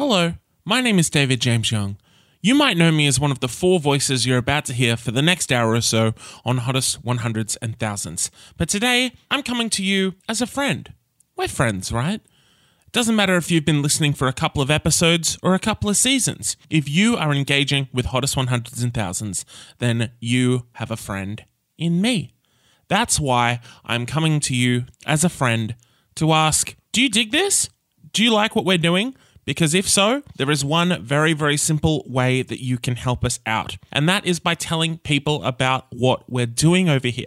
Hello, my name is David James Young. You might know me as one of the four voices you're about to hear for the next hour or so on Hottest 100s and Thousands. But today, I'm coming to you as a friend. We're friends, right? Doesn't matter if you've been listening for a couple of episodes or a couple of seasons. If you are engaging with Hottest 100s and Thousands, then you have a friend in me. That's why I'm coming to you as a friend to ask Do you dig this? Do you like what we're doing? Because if so, there is one very, very simple way that you can help us out, and that is by telling people about what we're doing over here.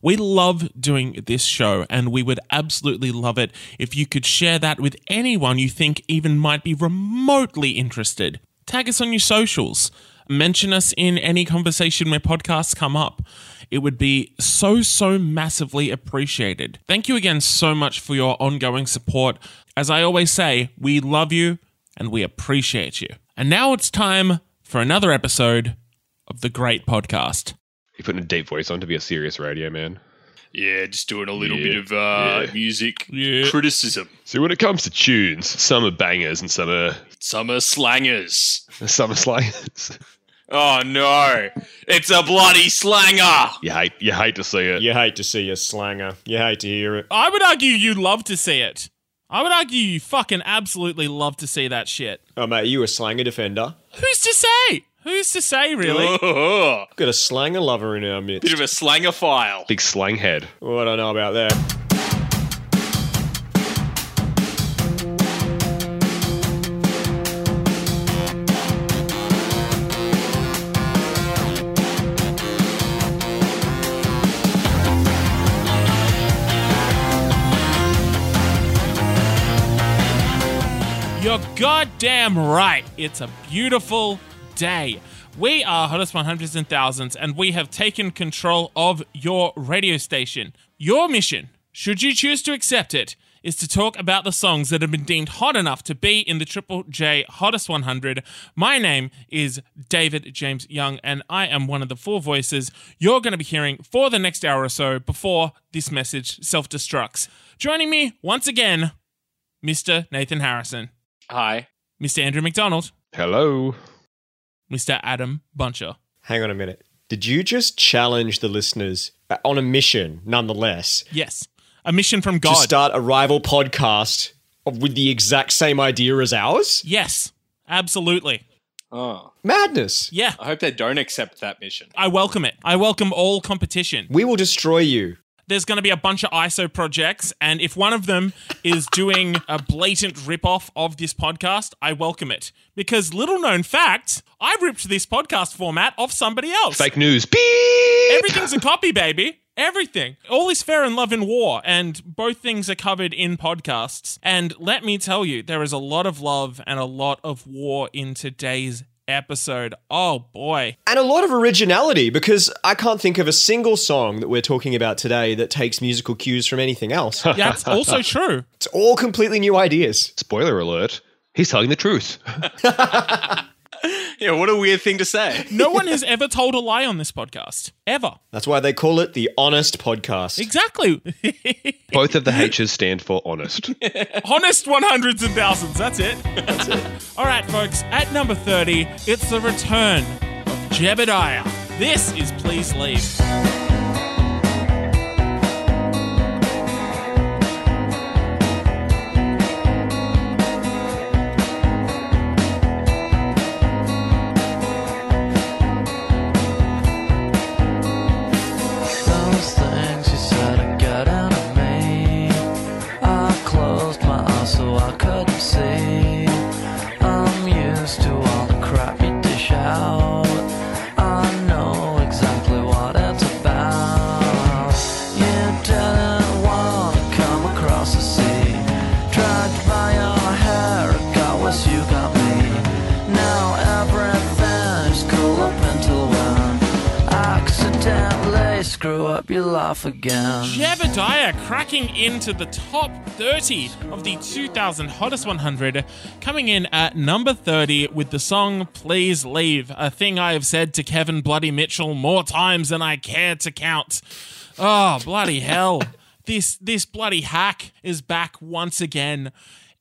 We love doing this show, and we would absolutely love it if you could share that with anyone you think even might be remotely interested. Tag us on your socials, mention us in any conversation where podcasts come up. It would be so, so massively appreciated. Thank you again so much for your ongoing support. As I always say, we love you and we appreciate you. And now it's time for another episode of the great podcast. You're putting a deep voice on to be a serious radio man. Yeah, just doing a little Yeah, bit of uh, yeah. music Yeah. criticism. So when it comes to tunes, some are bangers and some are Some are slangers. some are slangers. Oh no, it's a bloody slanger. you hate you hate to see it. You hate to see a slanger. You hate to hear it. I would argue you love to see it. I would argue you fucking absolutely love to see that shit. Oh, mate, are you a slanger defender? Who's to say? Who's to say, really? Got a slanger lover in our midst. bit of a slanger file. Big slang head. Oh, I don't know about that. Goddamn right. It's a beautiful day. We are Hottest 100s and Thousands, and we have taken control of your radio station. Your mission, should you choose to accept it, is to talk about the songs that have been deemed hot enough to be in the Triple J Hottest 100. My name is David James Young, and I am one of the four voices you're going to be hearing for the next hour or so before this message self destructs. Joining me once again, Mr. Nathan Harrison. Hi. Mr. Andrew McDonald, Hello. Mr. Adam Buncher. Hang on a minute. Did you just challenge the listeners uh, on a mission, nonetheless, Yes, a mission from God. to start a rival podcast with the exact same idea as ours? yes, absolutely. Oh, Madness. Yeah, I hope they don't accept that mission. I welcome it. I welcome all competition. We will destroy you. There's going to be a bunch of ISO projects, and if one of them is doing a blatant ripoff of this podcast, I welcome it. Because, little known fact, I ripped this podcast format off somebody else. Fake news. Beep. Everything's a copy, baby. Everything. All is fair in love and war, and both things are covered in podcasts. And let me tell you, there is a lot of love and a lot of war in today's episode. Oh boy. And a lot of originality because I can't think of a single song that we're talking about today that takes musical cues from anything else. Yeah, that's also true. it's all completely new ideas. Spoiler alert. He's telling the truth. Yeah, what a weird thing to say. No one has ever told a lie on this podcast. Ever. That's why they call it the Honest Podcast. Exactly. Both of the H's stand for honest. Honest 100s and thousands. That's it. That's it. All right, folks. At number 30, it's the return of Jebediah. This is Please Leave. Couldn't see. I'm used to all the crap you dish out. I know exactly what it's about. You didn't want to come across the sea. Dragged by your hair, God was you got me. Now everything is cool up until when accidentally screw up your life again. Jebediah cracking into the top 30 of the 2000 Hottest 100, coming in at number 30 with the song Please Leave, a thing I have said to Kevin Bloody Mitchell more times than I care to count. Oh, bloody hell. This this bloody hack is back once again.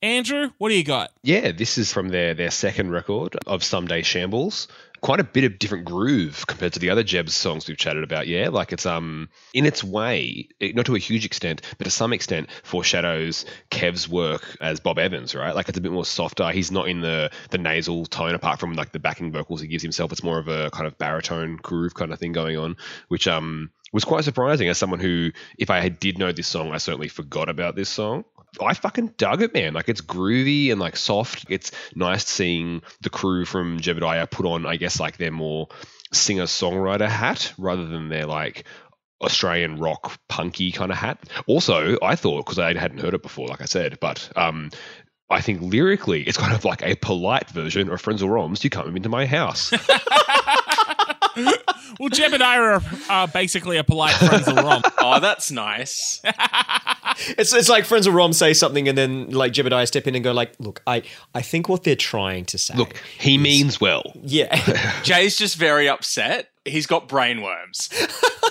Andrew, what do you got? Yeah, this is from their their second record of Someday Shambles. Quite a bit of different groove compared to the other Jebs songs we've chatted about. Yeah, like it's um in its way, it- not to a huge extent, but to some extent, foreshadows Kev's work as Bob Evans. Right, like it's a bit more softer. He's not in the the nasal tone apart from like the backing vocals he gives himself. It's more of a kind of baritone groove kind of thing going on, which um was quite surprising as someone who, if I did know this song, I certainly forgot about this song. I fucking dug it, man. Like it's groovy and like soft. It's nice seeing the crew from Jebediah put on, I guess, like their more singer songwriter hat rather than their like Australian rock punky kind of hat. Also, I thought because I hadn't heard it before, like I said, but um, I think lyrically it's kind of like a polite version of Frenzal Rhombs. You come into my house. Well, Jebediah are, are basically a polite Frenzal Rhomb. Oh, that's nice. It's, it's like Frenzal Rhomb say something and then like Jebediah step in and go like, look, I, I think what they're trying to say. Look, he means well, yeah, Jay's just very upset. He's got brainworms.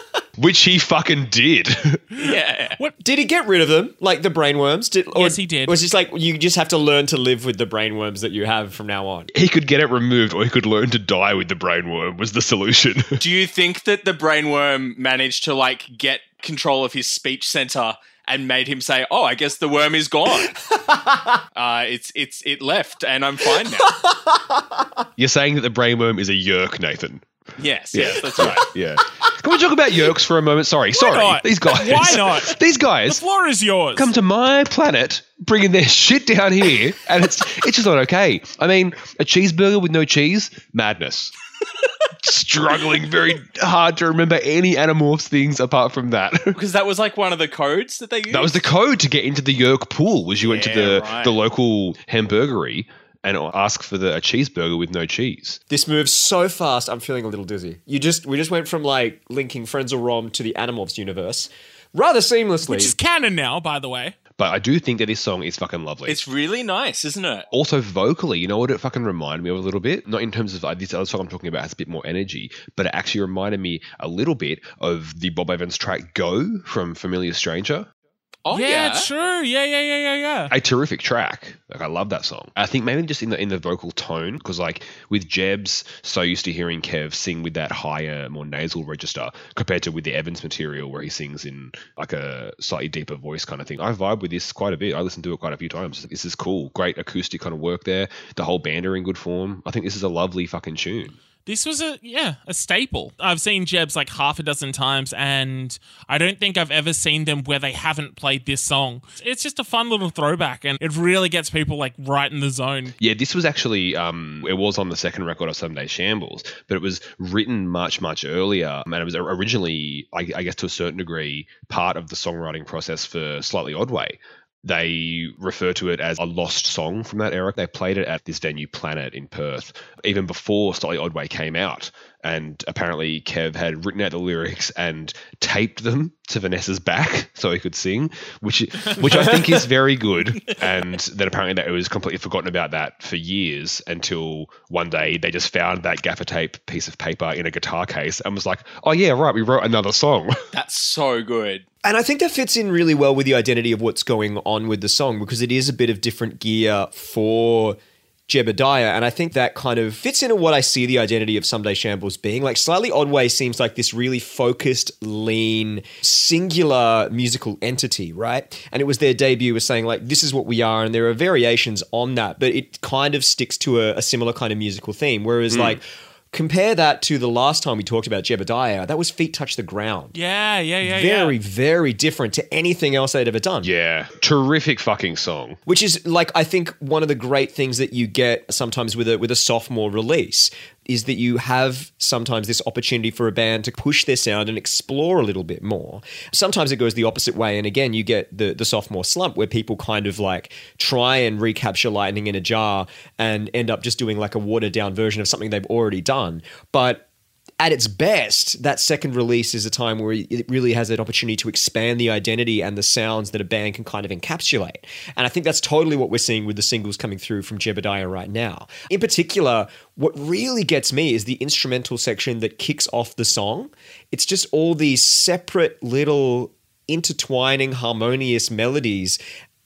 which he fucking did. Yeah. What did he get rid of them like the brainworms? Did or Yes, he did. Was just like you just have to learn to live with the brainworms that you have from now on. he could get it removed or he could learn to die with the brainworm was the solution. Do you think that the brainworm managed to like get control of his speech center and made him say, "Oh, I guess the worm is gone. uh, it's it's it left, and I'm fine now." You're saying that the brainworm is a Yeerk, Nathan. Yes, yes, that's right. Yeah. Can we talk about Yeerks for a moment? Sorry, sorry. not? These guys. Why not? These The guys floor is yours. come to my planet, bringing their shit down here, and it's it's just not okay. I mean, a cheeseburger with no cheese, madness. Struggling very hard to remember any Animorphs things apart from that. Because that was like one of the codes that they used. That was the code to get into the Yeerk pool. Was you went to the right. the local hamburgery and ask for the a cheeseburger with no cheese. This moves so fast. I'm feeling a little dizzy. You just we just went from like linking Frenzal Rhomb to the Animorphs universe rather seamlessly. Which is canon now, by the way. But I do think that this song is fucking lovely. It's really nice, isn't it? also vocally, you know what it fucking reminded me of a little bit? Not in terms of uh, this other song I'm talking about has a bit more energy, but it actually reminded me a little bit of the Bob Evans track Go from Familiar Stranger. Oh yeah, yeah, true. Yeah, yeah, yeah, yeah, yeah. A terrific track. Like I love that song. I think maybe just in the in the vocal tone, because like with Jebs, so used to hearing Kev sing with that higher, more nasal register compared to with the Evans material where he sings in like a slightly deeper voice kind of thing. I vibe with this quite a bit. I listened to it quite a few times. This is cool. Great acoustic kind of work there. The whole band are in good form. I think this is a lovely fucking tune. This was a yeah a staple. I've seen Jebs like half a dozen times, and I don't think I've ever seen them where they haven't played this song. It's just a fun little throwback, and it really gets people like right in the zone. Yeah, this was actually um, it was on the second record of Someday Shambles, but it was written much much earlier, and it was originally, I, I guess, to a certain degree, part of the songwriting process for Slightly Odd Way. They refer to it as a lost song from that era. They played it at this venue, Planet, in Perth, even before Slightly Odd Way came out. And apparently, Kev had written out the lyrics and taped them to Vanessa's back so he could sing, which which I think is very good. And then apparently, that it was completely forgotten about that for years until one day they just found that gaffer tape piece of paper in a guitar case and was like, "Oh yeah, right, we wrote another song." that's so good. And I think that fits in really well with the identity of what's going on with the song because it is a bit of different gear for Jebediah. And I think that kind of fits into what I see the identity of Someday Shambles being. Like, Slightly Odd Way seems like this really focused, lean, singular musical entity, right? And it was their debut was saying, like, this is what we are. And there are variations on that, but it kind of sticks to a, a similar kind of musical theme. Whereas, hmm. like, compare that to the last time we talked about Jebediah, that was Feet Touch the Ground Yeah, yeah, yeah, very, yeah. very different to anything else they'd ever done. yeah, terrific fucking song. Which is like I think one of the great things that you get sometimes with a with a sophomore release is that you have sometimes this opportunity for a band to push their sound and explore a little bit more. Sometimes it goes the opposite way, and again, you get the the sophomore slump where people kind of like try and recapture lightning in a jar and end up just doing like a watered down version of something they've already done. But at its best, that second release is a time where it really has an opportunity to expand the identity and the sounds that a band can kind of encapsulate. And I think that's totally what we're seeing with the singles coming through from Jebediah right now. In particular, what really gets me is the instrumental section that kicks off the song. It's just all these separate little intertwining harmonious melodies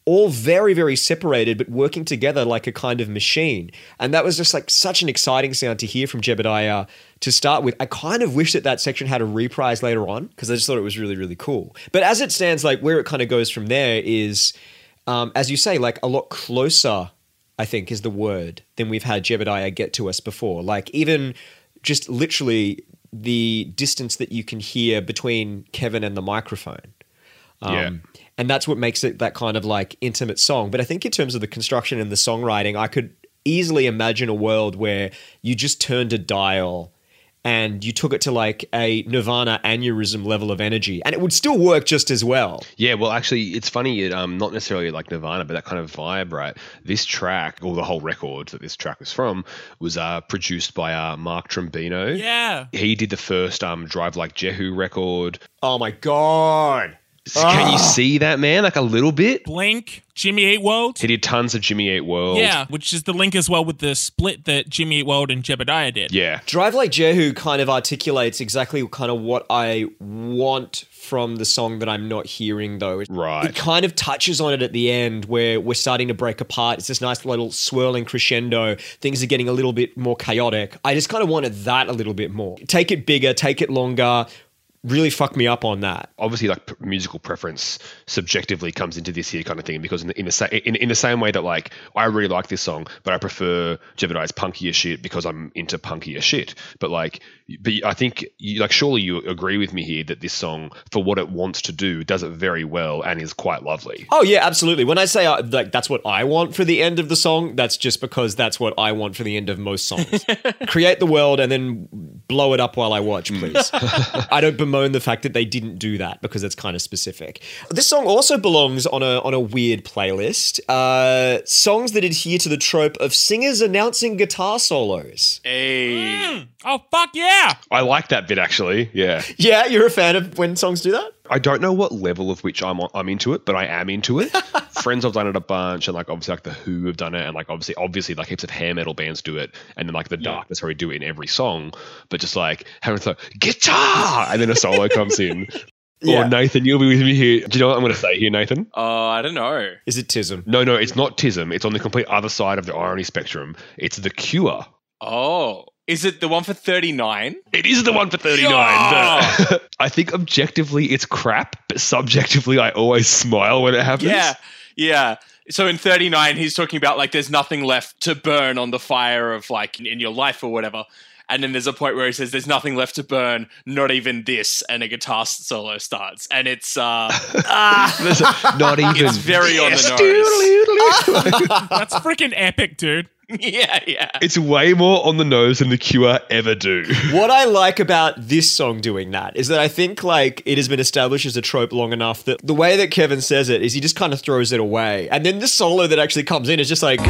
all very, very separated, but working together like a kind of machine. And that was just like such an exciting sound to hear from Jebediah to start with. I kind of wish that that section had a reprise later on because I just thought it was really, really cool. But as it stands, like where it kind of goes from there is, um, as you say, like a lot closer, I think is the word, than we've had Jebediah get to us before. Like even just literally the distance that you can hear between Kevin and the microphone. Um, Yeah. And that's what makes it that kind of like intimate song. But I think in terms of the construction and the songwriting, I could easily imagine a world where you just turned a dial and you took it to like a Nirvana aneurysm level of energy, and it would still work just as well. Yeah, well, actually, it's funny. It, um, not necessarily like Nirvana, but that kind of vibe, right? This track, or the whole record that this track was from, was uh, produced by uh, Mark Trombino. Yeah. He did the first um, Drive Like Jehu record. Oh my god! Can you ah. see that, man? Like a little bit? Blink, Jimmy Eat World. He did tons of Jimmy Eat World. Yeah, which is the link as well with the split that Jimmy Eat World and Jebediah did. Yeah. Drive Like Jehu kind of articulates exactly kind of what I want from the song that I'm not hearing though. Right. It kind of touches on it at the end where we're starting to break apart. It's this nice little swirling crescendo. Things are getting a little bit more chaotic. I just kind of wanted that a little bit more. Take it bigger, take it longer. Really fuck me up on that. obviously like p- musical preference subjectively comes into this here kind of thing because in the, in the sa- in, in the same way that like I really like this song but I prefer Jebediah's punkier shit because I'm into punkier shit but like but I think you, like surely you agree with me here that this song for what it wants to do does it very well and is quite lovely Oh yeah, absolutely. When I say uh, like that's what I want for the end of the song, that's just because that's what I want for the end of most songs. Create the world and then blow it up while I watch, please. I don't bemoan the fact that they didn't do that because it's kind of specific. This song also belongs on a on a weird playlist. Uh, songs that adhere to the trope of singers announcing guitar solos. Hey. Oh fuck yeah! I like that bit actually yeah Yeah, you're a fan of when songs do that? I don't know what level of which I'm I'm into it, but I am into it. Friends have done it a bunch, and like obviously like the Who have done it, and like obviously obviously like heaps of hair metal bands do it, and then like the Darkness where we do it in every song. But just like having like guitar, and then a solo comes in. Yeah. Or Nathan, you'll be with me here. Do you know what I'm going to say here, Nathan? Oh, I don't know. Is it Tism? No, no, it's not Tism. It's on the complete other side of the irony spectrum. It's The Cure. Oh. Is it the one for 39? It is the one for 39. Yeah. but I think objectively it's crap, but subjectively I always smile when it happens. Yeah. Yeah. So in 39, he's talking about like there's nothing left to burn on the fire of like in, in your life or whatever. And then there's a point where he says there's nothing left to burn, not even this, and a guitar solo starts. And it's uh There's not even. it's very on the Yes, nose. That's freaking epic, dude. yeah, yeah. It's way more on the nose than the Cure ever do. What I like about this song doing that is that I think like it has been established as a trope long enough that the way that Kevin says it is he just kind of throws it away. And then the solo that actually comes in is just like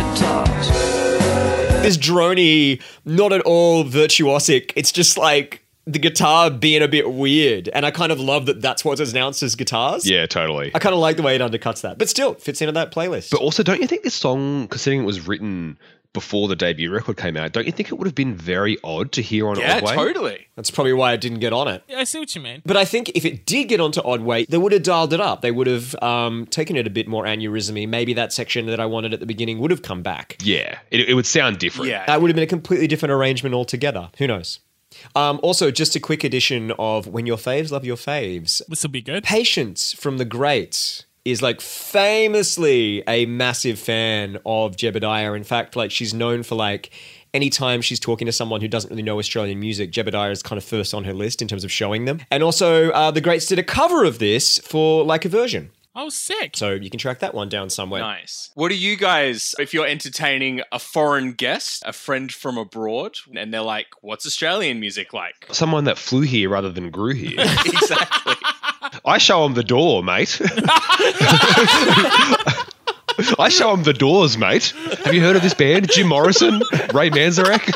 this drony, not at all virtuosic. It's just like the guitar being a bit weird. And I kind of love that that's what's announced as guitars. Yeah, totally. I kind of like the way it undercuts that. But still, fits into that playlist. But also, don't you think this song, considering it was written before the debut record came out, don't you think it would have been very odd to hear on Yeah, Oddway? Totally. that's probably why it didn't get on it. Yeah, I see what you mean. But I think if it did get onto Oddway, they would have dialed it up. They would have um, taken it a bit more aneurysmy. Maybe that section that I wanted at the beginning would have come back. Yeah, it, it would sound different. Yeah. That would have been a completely different arrangement altogether. Who knows? Um, also, just a quick edition of When Your Faves Love Your Faves. This will be good. Patience from the Grates is like famously a massive fan of Jebediah. In fact, like she's known for like anytime she's talking to someone who doesn't really know Australian music, Jebediah is kind of first on her list in terms of showing them. And also, uh, the Grates did a cover of this for like a version. Oh, sick. So you can track that one down somewhere. Nice. What do you guys, if you're entertaining a foreign guest, a friend from abroad, and they're like, what's Australian music like? Someone that flew here rather than grew here. exactly. I show them the door, mate. I show them the doors, mate. Have you heard of this band? Jim Morrison, Ray Manzarek.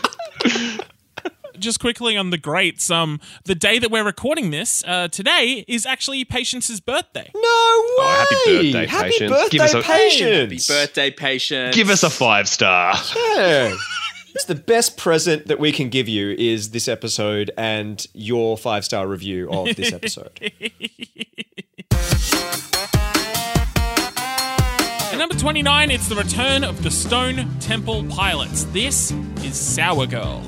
Just quickly on the Grates, um, the day that we're recording this, uh, today is actually Patience's birthday. No way! happy birthday, Happy Patience. birthday, Give us a- Patience! Birthday patience. Give us a five star. Yeah. It's the best present that we can give you is this episode and your five star review of this episode. And number 29, it's the return of the Stone Temple Pilots. This is Sour Girl.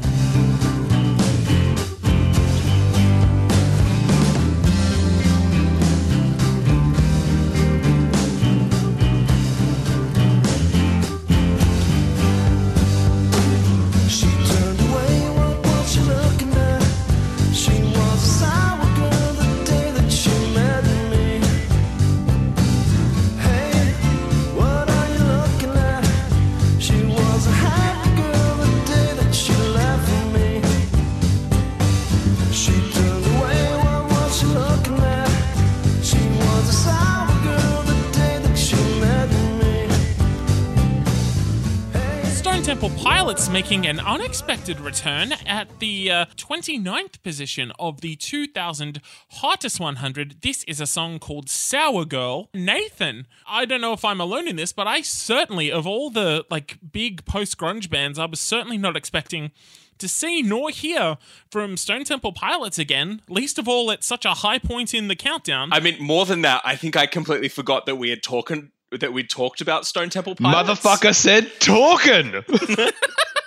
Making an unexpected return at the uh, 29th position of the 2000 Hottest 100. This is a song called Sour Girl. Nathan, I don't know if I'm alone in this, but I certainly, of all the like big post grunge bands, I was certainly not expecting to see nor hear from Stone Temple Pilots again, least of all at such a high point in the countdown. I mean, more than that, I think I completely forgot that we had talking that we talked about Stone Temple Pilots. Motherfucker said talking.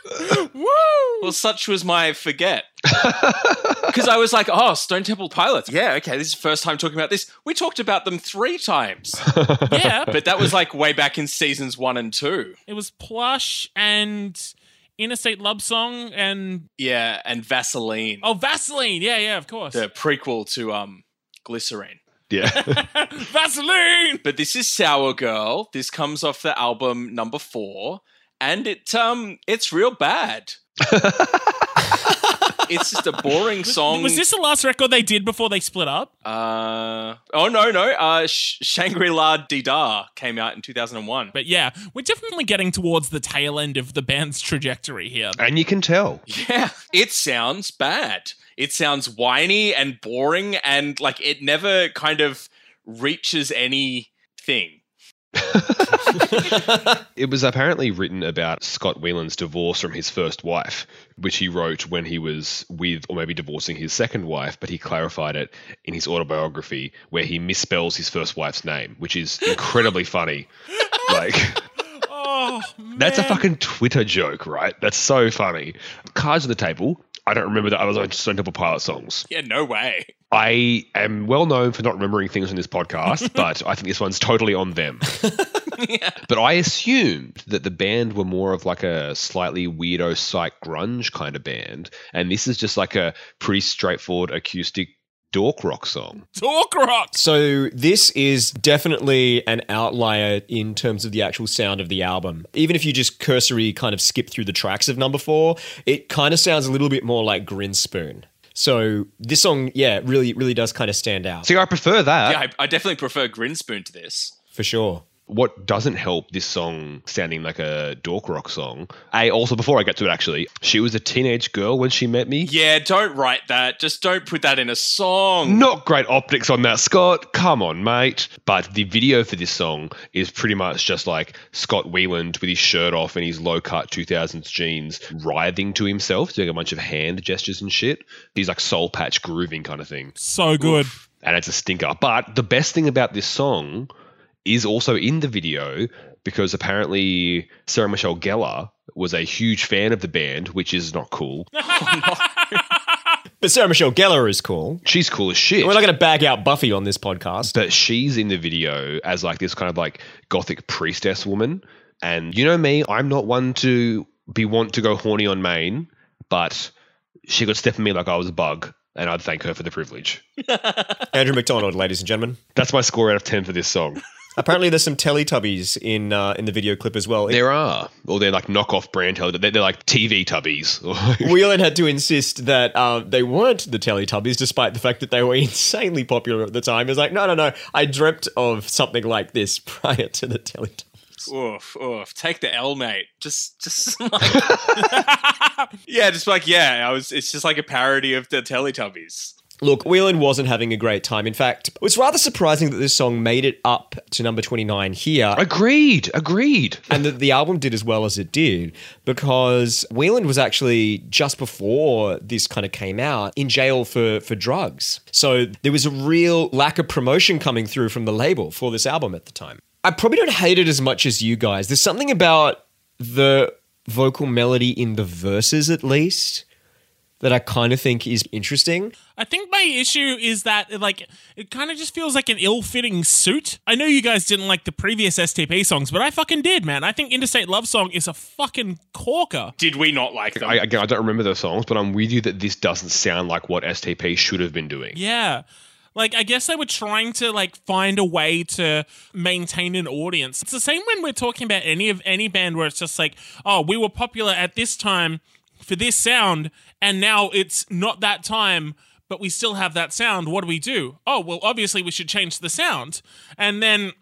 Woo! Well, such was my forget. Because I was like, oh, Stone Temple Pilots. Yeah, okay, this is the first time talking about this. We talked about them three times. Yeah, but that was like way back in seasons one and two. It was Plush and Interstate Love Song and Yeah, and Vaseline, oh Vaseline. Yeah, yeah, of course. the prequel to um Glycerine. yeah. Vaseline. But this is Sour Girl. This comes off the album number four, and it um it's real bad. it's just a boring song. Was this the last record they did before they split up? Uh oh no no uh Sh- Shangri-La Dee Da came out in two thousand and one. But yeah, we're definitely getting towards the tail end of the band's trajectory here. and you can tell. Yeah, it sounds bad. It sounds whiny and boring, and like it never kind of reaches anything. It was apparently written about Scott Weiland's divorce from his first wife, which he wrote when he was with or maybe divorcing his second wife, but he clarified it in his autobiography where he misspells his first wife's name, which is incredibly funny. Like Oh, that's a fucking Twitter joke, right? That's so funny. Cards on the table. I don't remember the other Stone Temple Pilot songs. Yeah, no way. I am well known for not remembering things on this podcast, but I think this one's totally on them. But I assumed that the band were more of like a slightly weirdo psych grunge kind of band, and this is just like a pretty straightforward acoustic dork rock song. Talk rock. So this is definitely an outlier in terms of the actual sound of the album. Even if you just cursory kind of skip through the tracks of number four, it kind of sounds a little bit more like Grinspoon. So this song, yeah, really, really does kind of stand out See, I prefer that. Yeah, I, I definitely prefer Grinspoon to this. for sure. What doesn't help this song sounding like a dork rock song? A also before I get to it, actually, she was a teenage girl when she met me. Yeah, don't write that. Just don't put that in a song. Not great optics on that, Scott. Come on, mate. But the video for this song is pretty much just like Scott Weiland with his shirt off and his low cut 2000s jeans writhing to himself, doing a bunch of hand gestures and shit. He's like soul patch grooving kind of thing. So good. And it's a stinker. But the best thing about this song is also in the video because apparently Sarah Michelle Gellar was a huge fan of the band, which is not cool. But Sarah Michelle Gellar is cool. She's cool as shit. We're not going to bag out Buffy on this podcast. but she's in the video as like this kind of like gothic priestess woman. And you know me, I'm not one to be want to go horny on main, but she could step on me like I was a bug, and I'd thank her for the privilege. Andrew McDonald, ladies and gentlemen. That's my score out of ten for this song. Apparently, there's some Teletubbies in uh, in the video clip as well. There are, or they're like knockoff brand Teletubbies. They're, they're like TV tubbies. We Weiland had to insist that uh, they weren't the Teletubbies, despite the fact that they were insanely popular at the time. He was like, no, no, no. I dreamt of something like this prior to the Teletubbies. Oof, oof. Take the L, mate. Just, just like, yeah, just like, yeah. I was. It's just like a parody of the Teletubbies. Look, Weiland wasn't having a great time. In fact, it's rather surprising that this song made it up to number 29 here. agreed, agreed. and that the album did as well as it did because Weiland was actually just before this kind of came out in jail for for drugs. So there was a real lack of promotion coming through from the label for this album at the time. I probably don't hate it as much as you guys. There's something about the vocal melody in the verses, at least, that I kind of think is interesting. I think my issue is that like it kind of just feels like an ill-fitting suit. I know you guys didn't like the previous STP songs, but I fucking did, man. I think Interstate Love Song is a fucking corker. Did we not like them? I, again, I don't remember those songs, but I'm with you that this doesn't sound like what STP should have been doing. Yeah. Like I guess they were trying to like find a way to maintain an audience. It's the same when we're talking about any of any band where it's just like, oh, we were popular at this time for this sound, and now it's not that time, but we still have that sound. What do we do? Oh, well, obviously we should change the sound. And then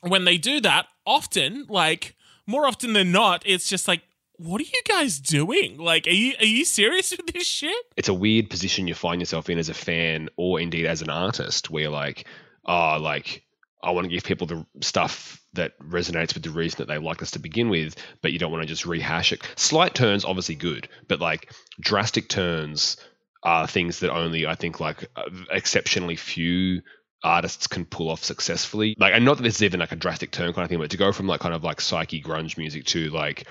when they do that, often, like more often than not, it's just like, what are you guys doing? Like, are you are you serious with this shit? it's a weird position you find yourself in as a fan or indeed as an artist where like, oh, like I want to give people the stuff that resonates with the reason that they like us to begin with, but you don't want to just rehash it. Slight turns, obviously good, but like drastic turns are things that only I think like uh, exceptionally few artists can pull off successfully. Like, and not that this is even like a drastic turn kind of thing, but to go from like kind of like psyche grunge music to like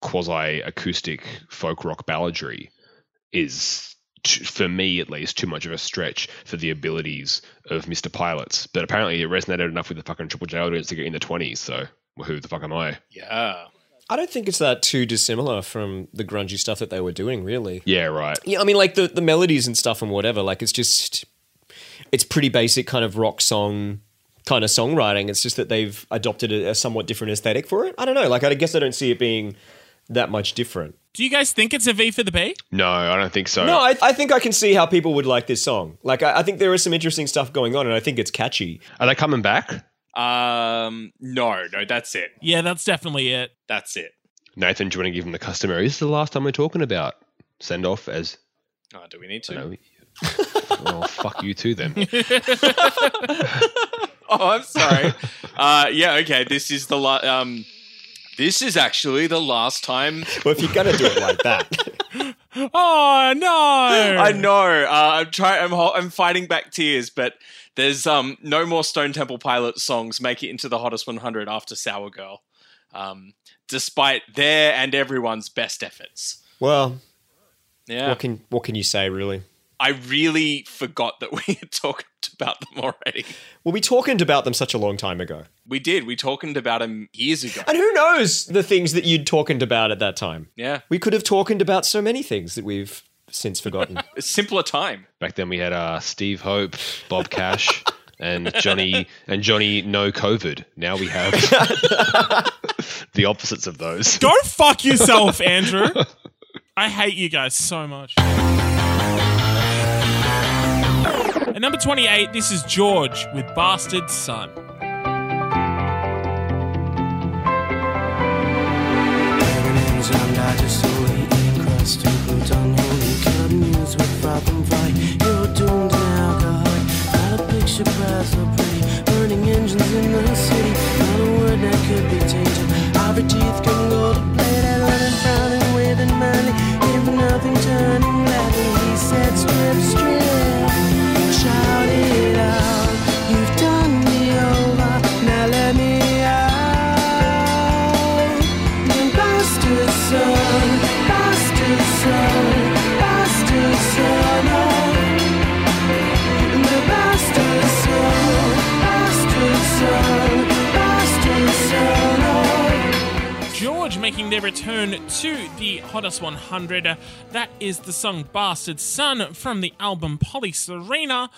quasi acoustic folk rock balladry is t- for me at least too much of a stretch for the abilities of Mr. Pilots. But apparently it resonated enough with the fucking Triple J audience to get in the twenties. So well, who the fuck am I? yeah. I don't think it's that too dissimilar from the grungy stuff that they were doing, really. Yeah, right. Yeah, I mean, like the, the melodies and stuff and whatever, like it's just, it's pretty basic kind of rock song kind of songwriting. It's just that they've adopted a, a somewhat different aesthetic for it. I don't know. Like, I guess I don't see it being that much different. Do you guys think it's a V for the B? No, I don't think so. No, I, I think I can see how people would like this song. Like, I, I think there is some interesting stuff going on, and I think it's catchy. Are they coming back? Um. No. No. That's it. Yeah, that's definitely it. That's it. Nathan, do you want to give him the customary? This is the last time we're talking about send off as Oh, do we need to? no. well, fuck you too then. Oh, I'm sorry. uh. Yeah. Okay. This is the last. um. This is actually the last time. Well, if you're gonna do it like that, Oh no! I know. Uh, I'm trying. I'm. ho- I'm fighting back tears, but there's um no more Stone Temple Pilots songs make it into the hottest 100 after Sour Girl, um, despite their and everyone's best efforts. well, Yeah, what can what can you say, really? I really forgot that we had talked about them already. Well, we talked about them such a long time ago, We did. We talked about them years ago. and who knows the things that you'd talked about at that time. Yeah, We could have talked about so many things that we've since forgotten. a simpler time. Back then we had uh, Steve Hope, Bob Cash, and Johnny and Johnny No COVID. Now we have the opposites of those. Go fuck yourself, Andrew. I hate you guys so much. At number 28, this is George with Bastard Son. Burning engines in the city. Not a word that could be tainted. Ivory teeth couldn't go to making their return to the Hottest 100. Uh, That is the song Bastard Son from the album Polyserena.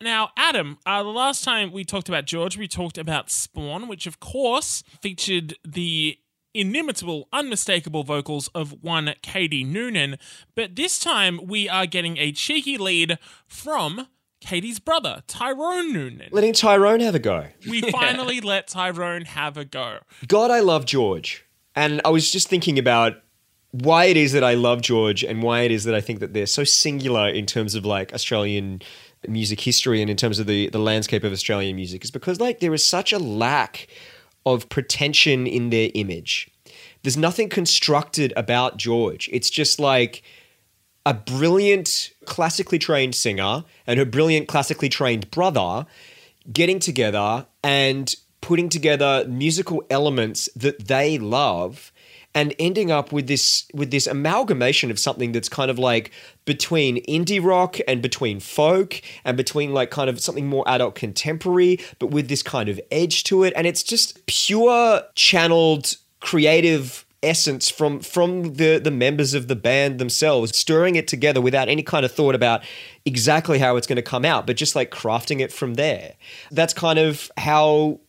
Now, Adam, uh, the last time we talked about George, we talked about Spawn, which of course featured the inimitable, unmistakable vocals of one Katie Noonan. But this time we are getting a cheeky lead from Katie's brother, Tyrone Noonan. Letting Tyrone have a go. We finally let Tyrone have a go. God, I love George. And I was just thinking about why it is that I love George and why it is that I think that they're so singular in terms of like Australian music history and in terms of the, the landscape of Australian music is because like there is such a lack of pretension in their image. There's nothing constructed about George. It's just like a brilliant classically trained singer and her brilliant classically trained brother getting together and putting together musical elements that they love and ending up with this with this amalgamation of something that's kind of like between indie rock and between folk and between like kind of something more adult contemporary but with this kind of edge to it. And it's just pure channeled creative essence from from the the members of the band themselves stirring it together without any kind of thought about exactly how it's going to come out but just like crafting it from there. That's kind of how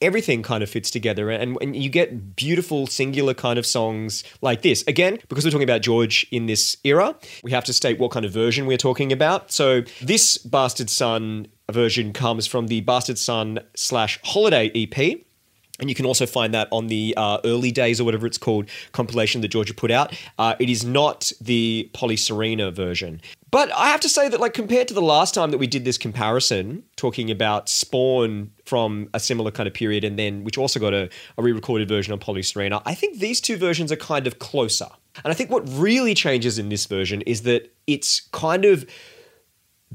everything kind of fits together and, and you get beautiful singular kind of songs like this. Again because we're talking about george in this era we have to state what kind of version we're talking about. So this bastard son version comes from the bastard son slash holiday ep and you can also find that on the uh, early days or whatever it's called compilation that George put out. Uh, it is not the Polyserena version. But I have to say that, like, compared to the last time that we did this comparison, talking about Spawn from a similar kind of period, and then which also got a, a re recorded version on Polyserena, I think these two versions are kind of closer. And I think what really changes in this version is that it's kind of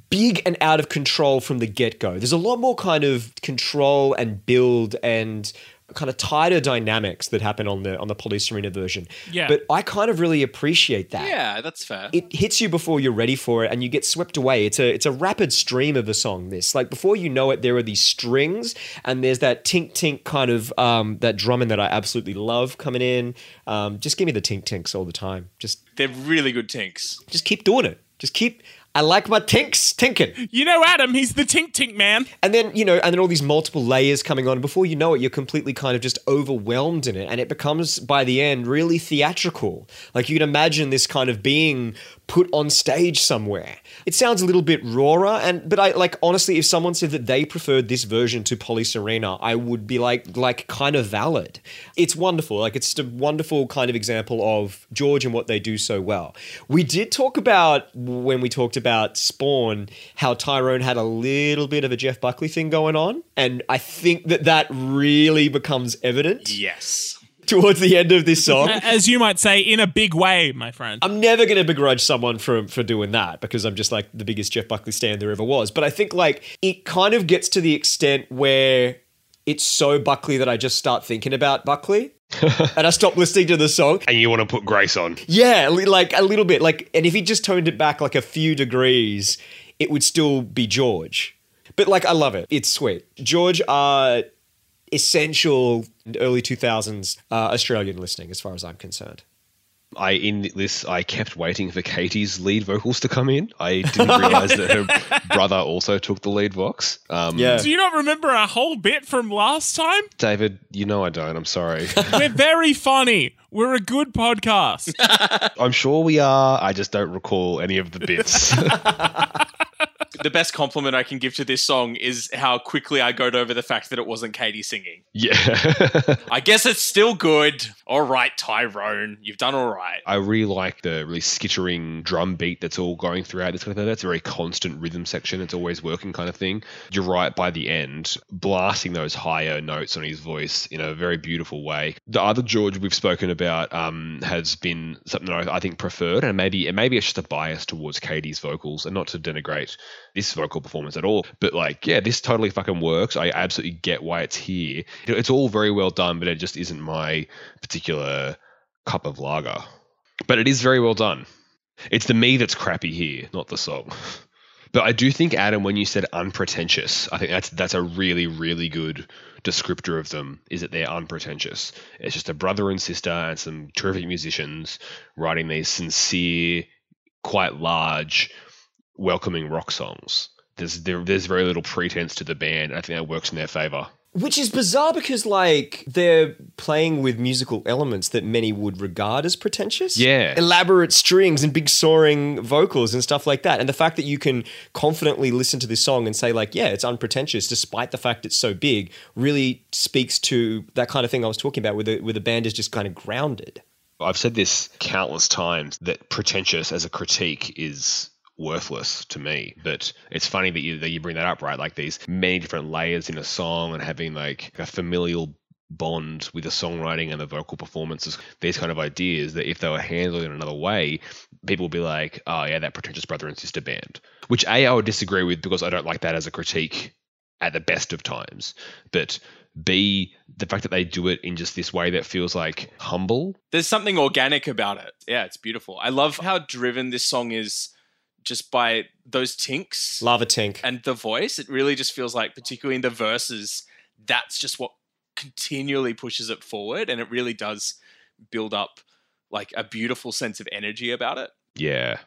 big and out of control from the get go. There's a lot more kind of control and build and kind of tighter dynamics that happen on the on the Polyserena version. Yeah. But I kind of really appreciate that. Yeah, that's fair. It hits you before you're ready for it and you get swept away. It's a it's a rapid stream of a song this. Like before you know it there are these strings and there's that tink tink kind of um that drumming that I absolutely love coming in. Um just give me the tink tinks all the time. Just They're really good tinks. just keep doing it. Just keep I like my tinks tinking. You know Adam, he's the Tink Tink man. And then, you know, and then all these multiple layers coming on. Before you know it, you're completely kind of just overwhelmed in it. And it becomes, by the end, really theatrical. Like you can imagine this kind of being put on stage somewhere. It sounds a little bit rawer, and but I like honestly, if someone said that they preferred this version to Polyserena, I would be like like kind of valid. It's wonderful. Like it's just a wonderful kind of example of George and what they do so well. We did talk about when we talked about Spawn, how Tyrone had a little bit of a Jeff Buckley thing going on, and I think that that really becomes evident Yes. Towards the end of this song. As you might say, in a big way, my friend. I'm never going to begrudge someone for for doing that because I'm just like the biggest Jeff Buckley stan there ever was. But I think like it kind of gets to the extent where it's so Buckley that I just start thinking about Buckley. and I stop listening to the song. And you want to put Grace on. Yeah, like a little bit. Like, and if he just toned it back like a few degrees, it would still be George. But like, I love it. It's sweet. George are essential early 2000s uh, Australian listening, as far as I'm concerned. I in this I kept waiting for Katie's lead vocals to come in. I didn't realize that her brother also took the lead vox. Um, Yeah. Do you not remember a whole bit from last time? David, you know I don't. I'm sorry. We're very funny. We're a good podcast. I'm sure we are. I just don't recall any of the bits. The best compliment I can give to this song is how quickly I got over the fact that it wasn't Katie singing. yeah. I guess it's still good. All right, Tyrone, you've done all right. I really like the really skittering drum beat that's all going throughout this kind of thing. That's a very constant rhythm section. It's always working kind of thing. You're right by the end, blasting those higher notes on his voice in a very beautiful way. The other George we've spoken about um, has been something that I I think preferred, and maybe and maybe it's just a bias towards Katie's vocals, and not to denigrate this vocal performance at all. But like, yeah, this totally fucking works. I absolutely get why it's here. It's all very well done, but it just isn't my particular cup of lager. But it is very well done. It's the me that's crappy here, not the song. But I do think Adam, when you said unpretentious, I think that's that's a really really good descriptor of them. Is that they're unpretentious? It's just a brother and sister and some terrific musicians writing these sincere, quite large, welcoming rock songs. There's there, there's very little pretense to the band. I think that works in their favor. Which is bizarre because, like, they're playing with musical elements that many would regard as pretentious. Yeah. Elaborate strings and big soaring vocals and stuff like that. And the fact that you can confidently listen to this song and say, like, yeah, it's unpretentious, despite the fact it's so big, really speaks to that kind of thing I was talking about, where the, where the band is just kind of grounded. I've said this countless times that pretentious as a critique is worthless to me. But it's funny that you that you bring that up, right? Like these many different layers in a song and having like a familial bond with the songwriting and the vocal performances, these kind of ideas that if they were handled in another way, people would be like, oh yeah, that pretentious brother and sister band. Which A I would disagree with because I don't like that as a critique at the best of times. But B, the fact that they do it in just this way that feels like humble. There's something organic about it. Yeah, it's beautiful. I love how driven this song is just by those tinks Lava Tink. and the voice. It really just feels like, particularly in the verses, that's just what continually pushes it forward. And it really does build up like a beautiful sense of energy about it. Yeah.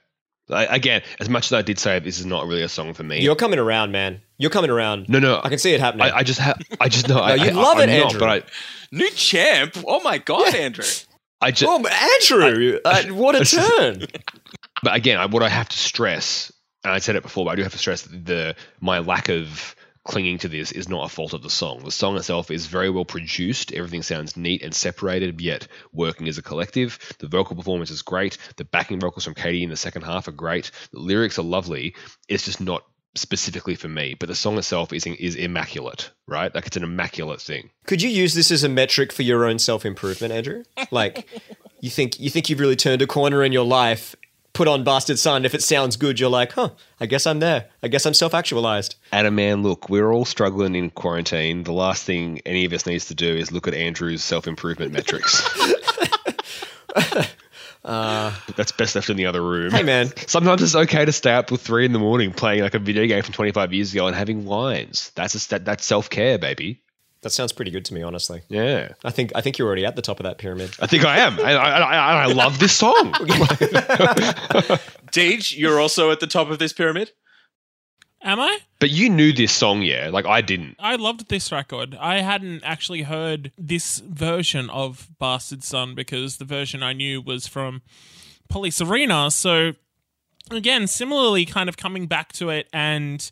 I, again, as much as I did say this is not really a song for me. You're coming around, man. You're coming around. no, no. I can see it happening. I, I just have. I just know. I, you I, love I'm it, not, Andrew. But I, New champ. Oh my God, Andrew. I just. oh, Andrew! uh, what a turn! But again, I, what I have to stress, and I said it before, but I do have to stress that the my lack of clinging to this is not a fault of the song. The song itself is very well produced. Everything sounds neat and separated, yet working as a collective. The vocal performance is great. The backing vocals from Katie in the second half are great. The lyrics are lovely. It's just not specifically for me. But the song itself is is immaculate, right? Like it's an immaculate thing. Could you use this as a metric for your own self improvement, Andrew? Like, you think you think you've really turned a corner in your life. Put on Bastard Son. If it sounds good, you're like, huh? I guess I'm there. I guess I'm self actualized. Adam, man, look, we're all struggling in quarantine. The last thing any of us needs to do is look at Andrew's self improvement metrics. Uh, that's best left in the other room. Hey, man. Sometimes it's okay to stay up till three in the morning playing like a video game from 25 years ago and having wines. That's a, that, that's self care, baby. That sounds pretty good to me, honestly. Yeah. I think I think you're already at the top of that pyramid. I think I am. I, I, I, I love this song. Deej, you're also at the top of this pyramid. Am I? but you knew this song, yeah? Like I didn't. I loved this record. I hadn't actually heard this version of Bastard Son because the version I knew was from Polyserena. So, again, similarly, kind of coming back to it and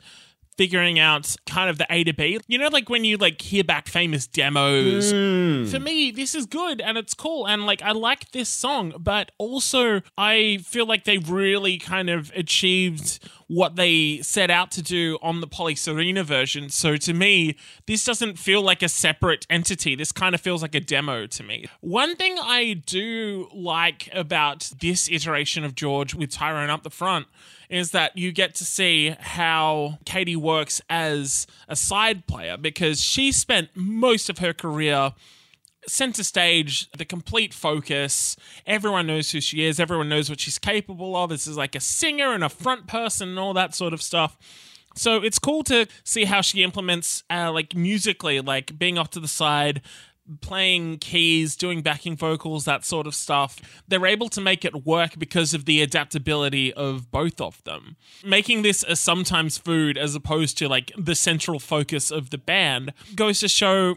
figuring out kind of the A to B. You know, like when you like hear back famous demos. Hmm. For me, this is good and it's cool and like I like this song, but also I feel like they really kind of achieved what they set out to do on the Polyserena version. So to me, this doesn't feel like a separate entity. This kind of feels like a demo to me. One thing I do like about this iteration of George with Tyrone up the front is that you get to see how Katie works as a side player because she spent most of her career center stage, the complete focus. Everyone knows who she is. Everyone knows what she's capable of. This is like a singer and a front person and all that sort of stuff. So it's cool to see how she implements, uh, like musically, like being off to the side, playing keys, doing backing vocals, that sort of stuff. They're able to make it work because of the adaptability of both of them. Making this a sometimes food as opposed to like the central focus of the band goes to show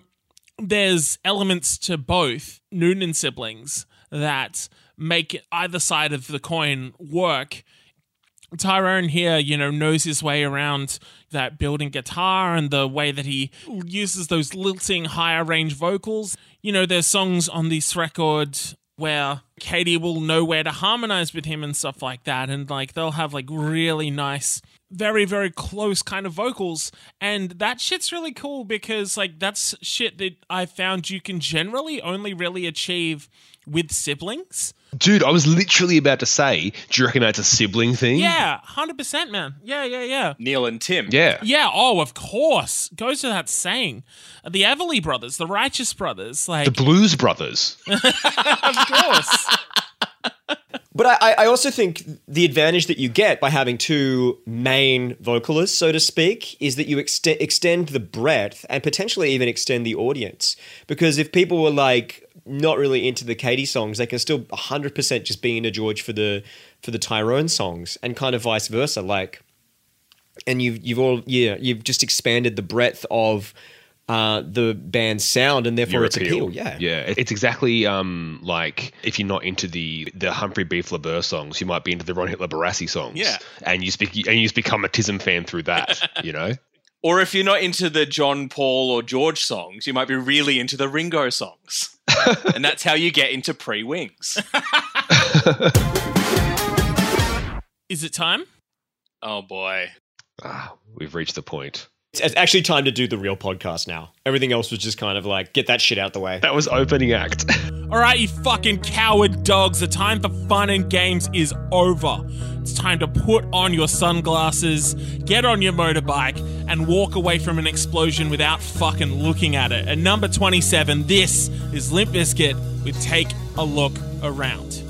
there's elements to both Noonan siblings that make either side of the coin work. Tyrone here, you know, knows his way around that building guitar and the way that he uses those lilting higher range vocals. You know, there's songs on this record where Katie will know where to harmonize with him and stuff like that. And like they'll have like really nice, very, very close kind of vocals. And that shit's really cool because like that's shit that I found you can generally only really achieve with siblings. Dude, I was literally about to say, do you reckon that's a sibling thing? Yeah, 100%, man. Yeah, yeah, yeah. Neil and Tim. Yeah. Yeah, oh, of course. Goes without saying. The Everly brothers, the Righteous brothers, like, The Blues Brothers. of course. But I, I also think the advantage that you get by having two main vocalists, so to speak, is that you extend extend the breadth and potentially even extend the audience. Because if people were like not really into the Katie songs, they can still 100% just be into George for the for the Tyrone songs, and kind of vice versa. Like, and you've you've all yeah you've just expanded the breadth of uh, the band's sound and therefore Your its appeal. Yeah, yeah. It's exactly um like if you're not into the the Humphrey B. Flaubert songs, you might be into the Ron Hitler Barassi songs. Yeah. and you speak and you just become a Tism fan through that. you know, Or if you're not into the John Paul or George songs, you might be really into the Ringo songs. and that's how you get into pre wings. Is it time? Oh boy. ah, we've reached the point. It's actually time to do the real podcast now. Everything else was just kind of like, get that shit out the way. That was opening act. All right, you fucking coward dogs. The time for fun and games is over. It's time to put on your sunglasses, get on your motorbike, and walk away from an explosion without fucking looking at it. At number 27, this is Limp Bizkit with Take a Look Around.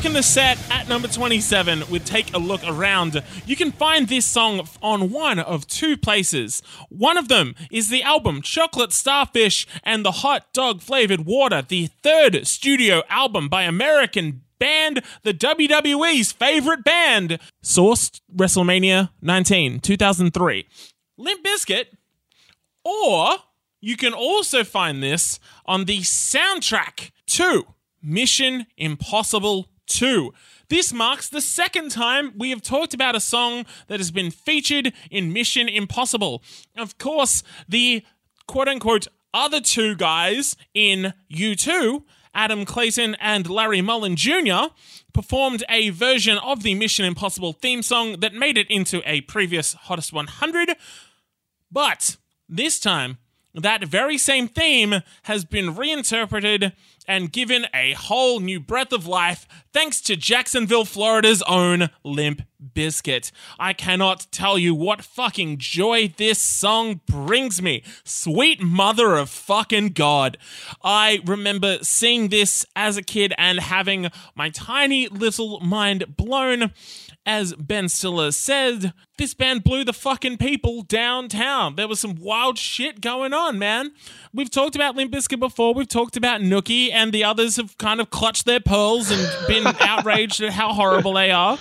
Rocking the set at number 27 with Take a Look Around. You can find this song on one of two places. One of them is the album Chocolate Starfish and the Hot Dog Flavored Water, the third studio album by American band, the WWE's favorite band, sourced WrestleMania 19, 2003. Limp Bizkit or you can also find this on the soundtrack to Mission Impossible 2. This marks the second time we have talked about a song that has been featured in Mission Impossible. Of course, the quote unquote other two guys in U2, Adam Clayton and Larry Mullen Jr., performed a version of the Mission Impossible theme song that made it into a previous Hottest 100. But this time, that very same theme has been reinterpreted and given a whole new breath of life thanks to Jacksonville, Florida's own Limp Bizkit. I cannot tell you what fucking joy this song brings me. Sweet mother of fucking God. I remember seeing this as a kid and having my tiny little mind blown as Ben Stiller said, this band blew the fucking people downtown. There was some wild shit going on, man. We've talked about Limp Bizkit before. We've talked about Nookie, and the others have kind of clutched their pearls and been outraged at how horrible they are.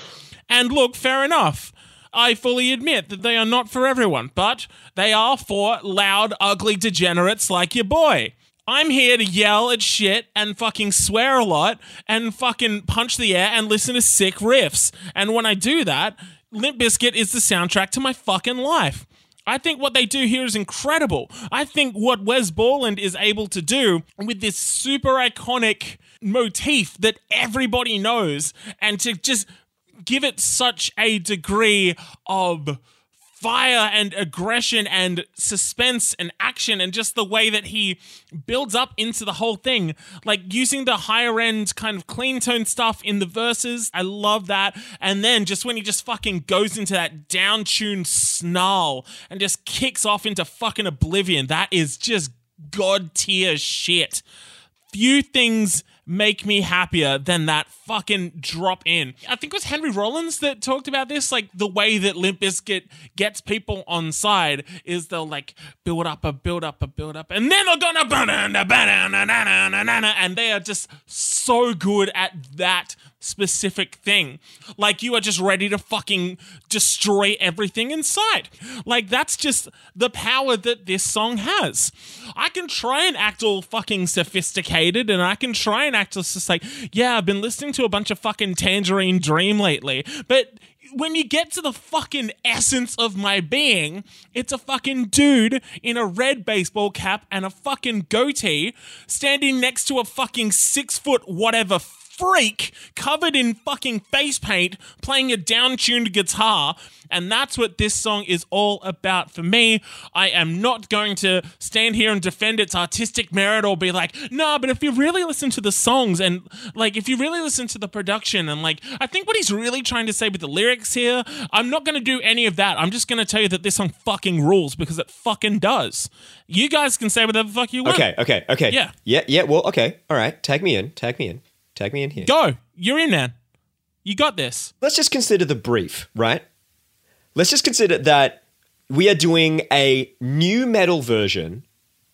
And look, fair enough. I fully admit that they are not for everyone, but they are for loud, ugly degenerates like your boy. I'm here to yell at shit and fucking swear a lot and fucking punch the air and listen to sick riffs. And when I do that, Limp Bizkit is the soundtrack to my fucking life. I think what they do here is incredible. I think what Wes Borland is able to do with this super iconic motif that everybody knows and to just give it such a degree of fire and aggression and suspense and action and just the way that he builds up into the whole thing. Like using the higher end kind of clean tone stuff in the verses i love that. And then just when he just fucking goes into that down tuned snarl and just kicks off into fucking oblivion that is just god tier shit. Few things make me happier than that fucking drop in. I think it was Henry Rollins that talked about this. Like the way that Limp Bizkit gets people on side is they'll like build up a build up a build up, and then they're gonna and they are just so good at that specific thing. Like you are just ready to fucking destroy everything in sight. Like that's just the power that this song has. I can try and act all fucking sophisticated and I can try and act just like, yeah, I've been listening to a bunch of fucking Tangerine Dream lately. But when you get to the fucking essence of my being, it's a fucking dude in a red baseball cap and a fucking goatee standing next to a fucking six foot whatever freak covered in fucking face paint playing a down tuned guitar. And that's what this song is all about for me. I am not going to stand here and defend its artistic merit or be like, nah, but if you really listen to the songs and like if you really listen to the production and like I think what he's really trying to say with the lyrics here, I'm not going to do any of that. I'm just going to tell you that this song fucking rules because it fucking does. You guys can say whatever the fuck you want. Okay, okay, okay. Yeah. Yeah, yeah, well, okay. All right. Tag me in. Tag me in. Tag me in here. Go. You're in, man. You got this. Let's just consider the brief, right? Let's just consider that we are doing a nu metal version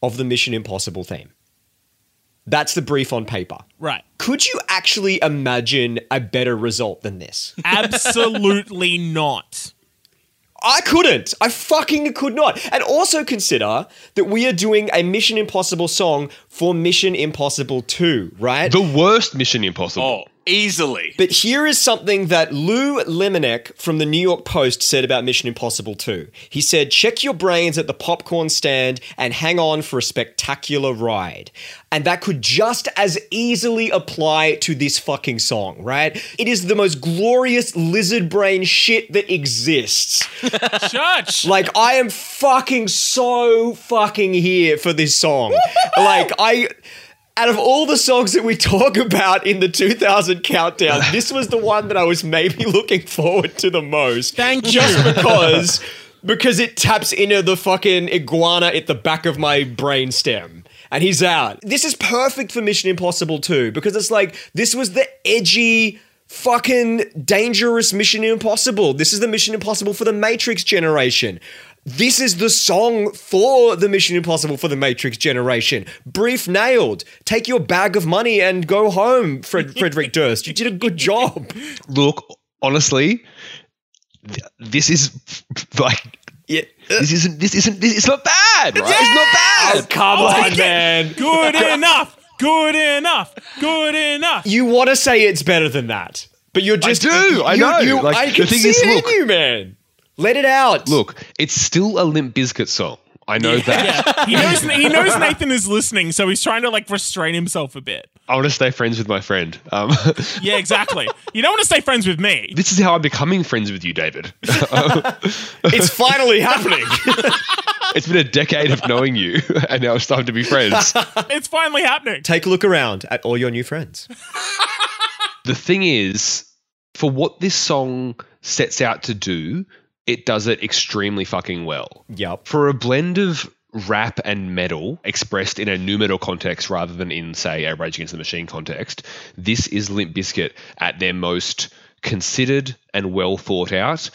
of the Mission Impossible theme. That's the brief on paper. Right. Could you actually imagine a better result than this? Absolutely not. I couldn't. I fucking could not. And also consider that we are doing a Mission Impossible song for Mission Impossible 2, right? The worst Mission Impossible. Oh, easily. But here is something that Lou Lumenick from the New York Post said about Mission Impossible 2. He said, check your brains at the popcorn stand and hang on for a spectacular ride. And that could just as easily apply to this fucking song, right? It is the most glorious lizard brain shit that exists. Church. Like I am fucking so fucking here for this song. like I out of all the songs that we talk about in the 2000 countdown, this was the one that I was maybe looking forward to the most. Thank you. Just because because it taps into the fucking iguana at the back of my brain stem. And he's out. This is perfect for Mission Impossible 2 because it's like this was the edgy fucking dangerous Mission Impossible. This is the Mission Impossible for the Matrix generation. This is the song for the Mission Impossible for the Matrix generation. Brief nailed. Take your bag of money and go home, Fred- Frederick Durst. You did a good job. Look, honestly, th- this is like Yeah. this isn't this isn't this it's not bad, right? It's not Oh, bad. come I'll on, man. Good enough. Good enough. Good enough. You want to say it's better than that, but you're just. I do, You, I know. You, Like, I the can thing see is, it look. in you, man. Let it out. Look, it's still a Limp Bizkit song. I know that. Yeah. He knows he knows Nathan is listening, so he's trying to like restrain himself a bit. I want to stay friends with my friend. Um, Yeah, exactly. You don't want to stay friends with me. this is how I'm becoming friends with you, David. it's finally happening. it's been a decade of knowing you, and now it's time to be friends. It's finally happening. Take a look around at all your new friends. the thing is, for what this song sets out to do, it does it extremely fucking well. Yep. For a blend of rap and metal expressed in a nu metal context rather than in, say, a Rage Against the Machine context, this is Limp Bizkit at their most considered and well thought out.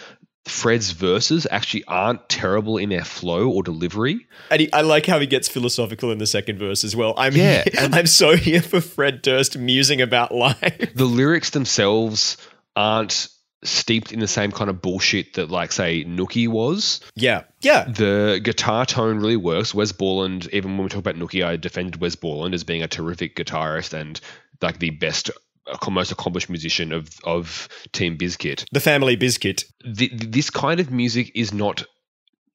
Fred's verses actually aren't terrible in their flow or delivery. And he, I like how he gets philosophical in the second verse as well. I'm Yeah, I'm so here for Fred Durst musing about life. The lyrics themselves aren't steeped in the same kind of bullshit that, like, say, Nookie was. Yeah, yeah. The guitar tone really works. Wes Borland, even when we talk about Nookie, I defended Wes Borland as being a terrific guitarist and like the best, uh, most accomplished musician of of Team Bizkit. The family biscuit. The, this kind of music is not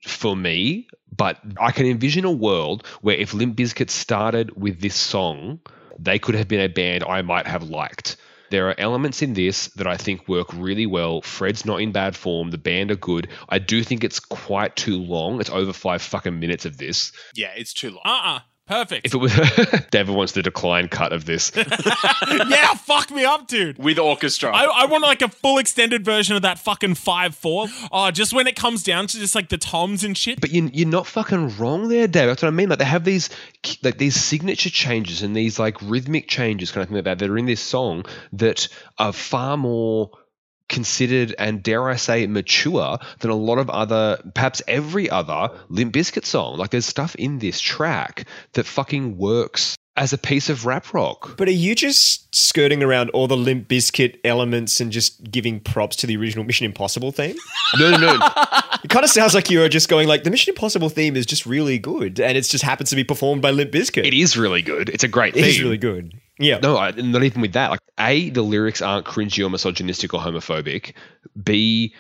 for me, but I can envision a world where if Limp Bizkit started with this song, they could have been a band I might have liked. There are elements in this that I think work really well. Fred's not in bad form. The band are good. I do think it's quite too long. It's over five fucking minutes of this. Yeah, it's too long. Uh uh Perfect. If it was, David wants the decline cut of this. yeah, fuck me up, dude. With orchestra. I, I want like a full extended version of that fucking 5 4. Oh, just when it comes down to just like the toms and shit. But you, you're not fucking wrong there, Dave. That's what I mean. Like they have these like these signature changes and these like rhythmic changes, kind of thing like that, that are in this song that are far more considered and dare I say mature than a lot of other, perhaps every other Limp Bizkit song. Like there's stuff in this track that fucking works as a piece of rap rock. But are you just skirting around all the Limp Bizkit elements and just giving props to the original Mission Impossible theme? No, no, no. It kind of sounds like you are just going like the Mission Impossible theme is just really good, and it just happens to be performed by Limp Bizkit. it is really good. It's a great It theme. is really good. Yeah. No, I, not even with that. Like, A, the lyrics aren't cringy or misogynistic or homophobic. B,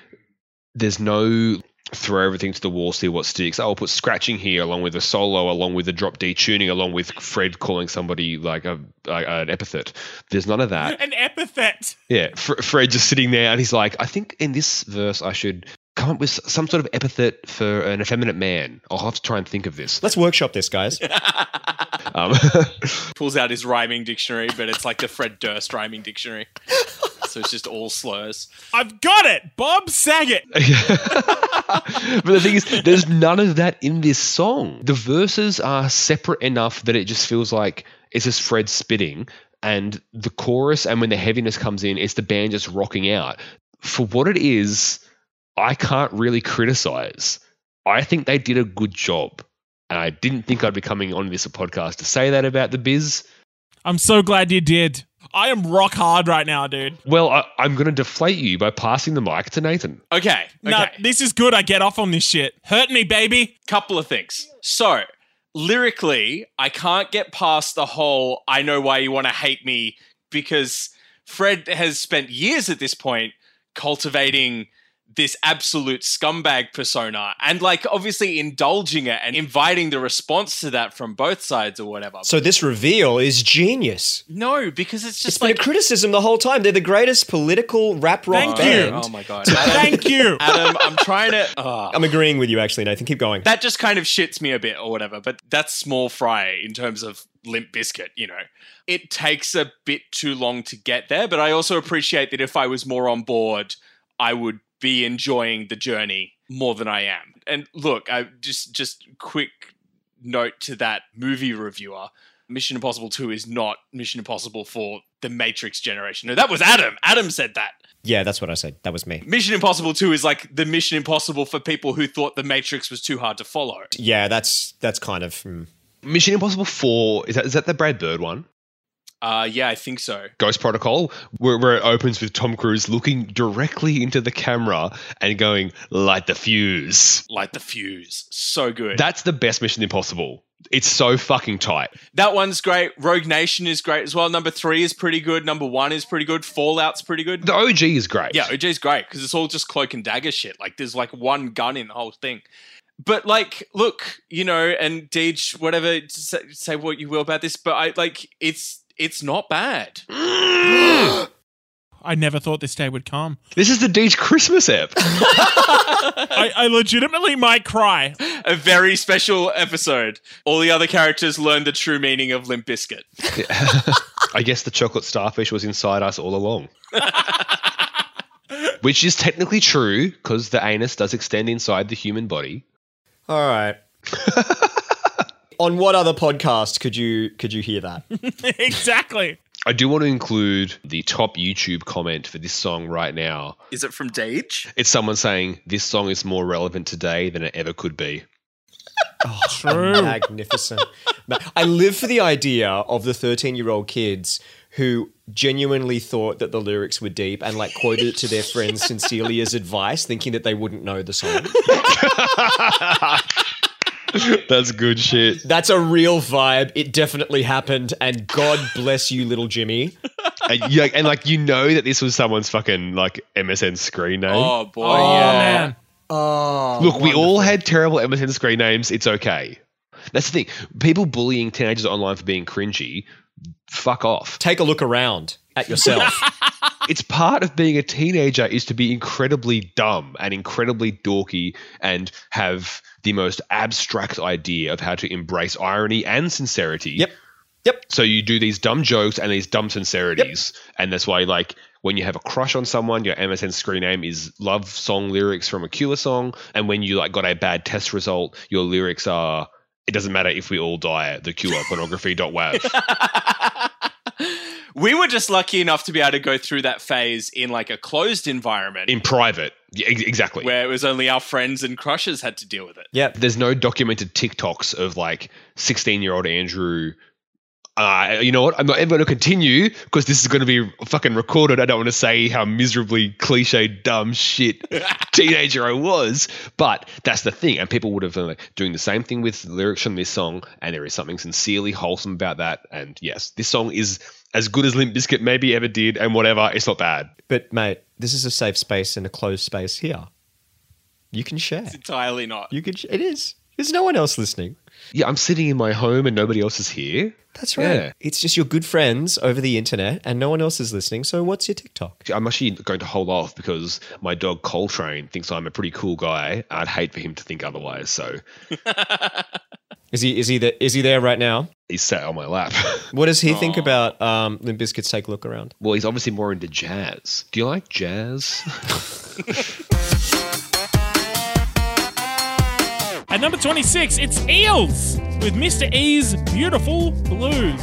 there's no throw everything to the wall, see what sticks. Oh, I'll put scratching here along with a solo, along with the drop D tuning, along with Fred calling somebody like a, like an epithet. There's none of that. An epithet. Yeah, Fr- Fred just sitting there and he's like, I think in this verse I should come up with some sort of epithet for an effeminate man. I'll have to try and think of this. Let's workshop this, guys. Um, Pulls out his rhyming dictionary, but it's like the Fred Durst rhyming dictionary. so it's just all slurs. I've got it. Bob Saget. but the thing is, there's none of that in this song. The verses are separate enough that it just feels like it's just Fred spitting, and the chorus, and when the heaviness comes in, it's the band just rocking out. For what it is, I can't really criticize. I think they did a good job. And I didn't think I'd be coming on this podcast to say that about the biz. I'm so glad you did. I am rock hard right now, dude. Well, I, I'm going to deflate you by passing the mic to Nathan. Okay. Okay. No, this is good. I get off on this shit. Hurt me, baby. couple of things. So, lyrically, I can't get past the whole I know why you want to hate me because Fred has spent years at this point cultivating this absolute scumbag persona and like obviously indulging it and inviting the response to that from both sides or whatever. So this reveal is genius. no, because it's just It's just been a criticism the whole time. They're the greatest political rap rock Thank you. Oh my god. Thank you. Adam, I'm trying to ah. I'm agreeing with you, actually, Nathan. Keep going. that just kind of shits me a bit or whatever, but that's small fry in terms of Limp Bizkit, you know. It takes a bit too long to get there, but I also appreciate that if I was more on board, I would be enjoying the journey more than I am. And look, I just just quick note to that movie reviewer. Mission Impossible 2 is not Mission Impossible for the Matrix generation. No, that was Adam. Adam said that. yeah, that's what I said. That was me. Mission Impossible 2 is like the Mission Impossible for people who thought the Matrix was too hard to follow. Yeah, that's that's kind of. hmm. Mission Impossible 4, is that, is that the Brad Bird one? Uh, yeah, I think so. Ghost Protocol, where, where it opens with Tom Cruise looking directly into the camera and going, light the fuse. Light the fuse. So good. That's the best Mission Impossible. It's so fucking tight. that one's great. Rogue Nation is great as well. Number three is pretty good. Number one is pretty good. Fallout's pretty good. The OG is great. Yeah, OJ's great because it's all just cloak and dagger shit. Like there's like one gun in the whole thing. But like, look, you know, and Deej, whatever, say, say what you will about this, but I like it's it's not bad. I never thought this day would come. This is the Deej Christmas app. I, I legitimately might cry. A very special episode. All the other characters learn the true meaning of Limp Bizkit. I guess the chocolate starfish was inside us all along. Which is technically true because the anus does extend inside the human body. All right. On what other podcast could you could you hear that? exactly. I do want to include the top YouTube comment for this song right now. Is it from Deej? It's someone saying this song is more relevant today than it ever could be. Oh, True. Magnificent. I live for the idea of the 13 year old kids who genuinely thought that the lyrics were deep and like quoted it to their friends sincerely as advice, thinking that they wouldn't know the song. That's good shit. That's a real vibe. It definitely happened. And God bless you, little Jimmy. And, yeah, and like you know that this was someone's fucking like MSN screen name. Oh boy, Oh, yeah. man. Oh, Look, we all had terrible MSN screen names. It's okay. That's the thing. People bullying teenagers online for being cringy. Fuck off. Take a look around at yourself. It's part of being a teenager is to be incredibly dumb and incredibly dorky and have the most abstract idea of how to embrace irony and sincerity. yep. Yep. So you do these dumb jokes and these dumb sincerities, and that's why like when you have a crush on someone, your MSN screen name is love song lyrics from a Cure song, and when you like got a bad test result, your lyrics are it doesn't matter if we all die. The Cure pornography.wav. We were just lucky enough to be able to go through that phase in like a closed environment in private. Yeah, ex- exactly. where it was only our friends and crushes had to deal with it. Yep. There's no documented TikToks of like 16 year old Andrew. Uh, you know what? I'm not ever going to continue because this is going to be fucking recorded. I don't want to say how miserably cliche, dumb shit teenager I was, but that's the thing. And people would have been like, doing the same thing with lyrics from this song, and there is something sincerely wholesome about that. And yes, this song is as good as Limp Bizkit maybe ever did, and whatever. It's not bad. But, mate, this is a safe space and a closed space here. You can share. It's entirely not. You can. Sh- it is. There's no one else listening. Yeah, I'm sitting in my home and nobody else is here. That's right. Yeah. It's just your good friends over the internet, and no one else is listening. So what's your TikTok? I'm actually going to hold off because my dog Coltrane thinks I'm a pretty cool guy. I'd hate for him to think otherwise, so Is he? Is he? The, is he there right now? he's sat on my lap. What does he think about um, Limp Bizkit's Take a Look Around? well, he's obviously more into jazz. Do you like jazz? At number 26, it's Eels with Mr. E's Beautiful Blues.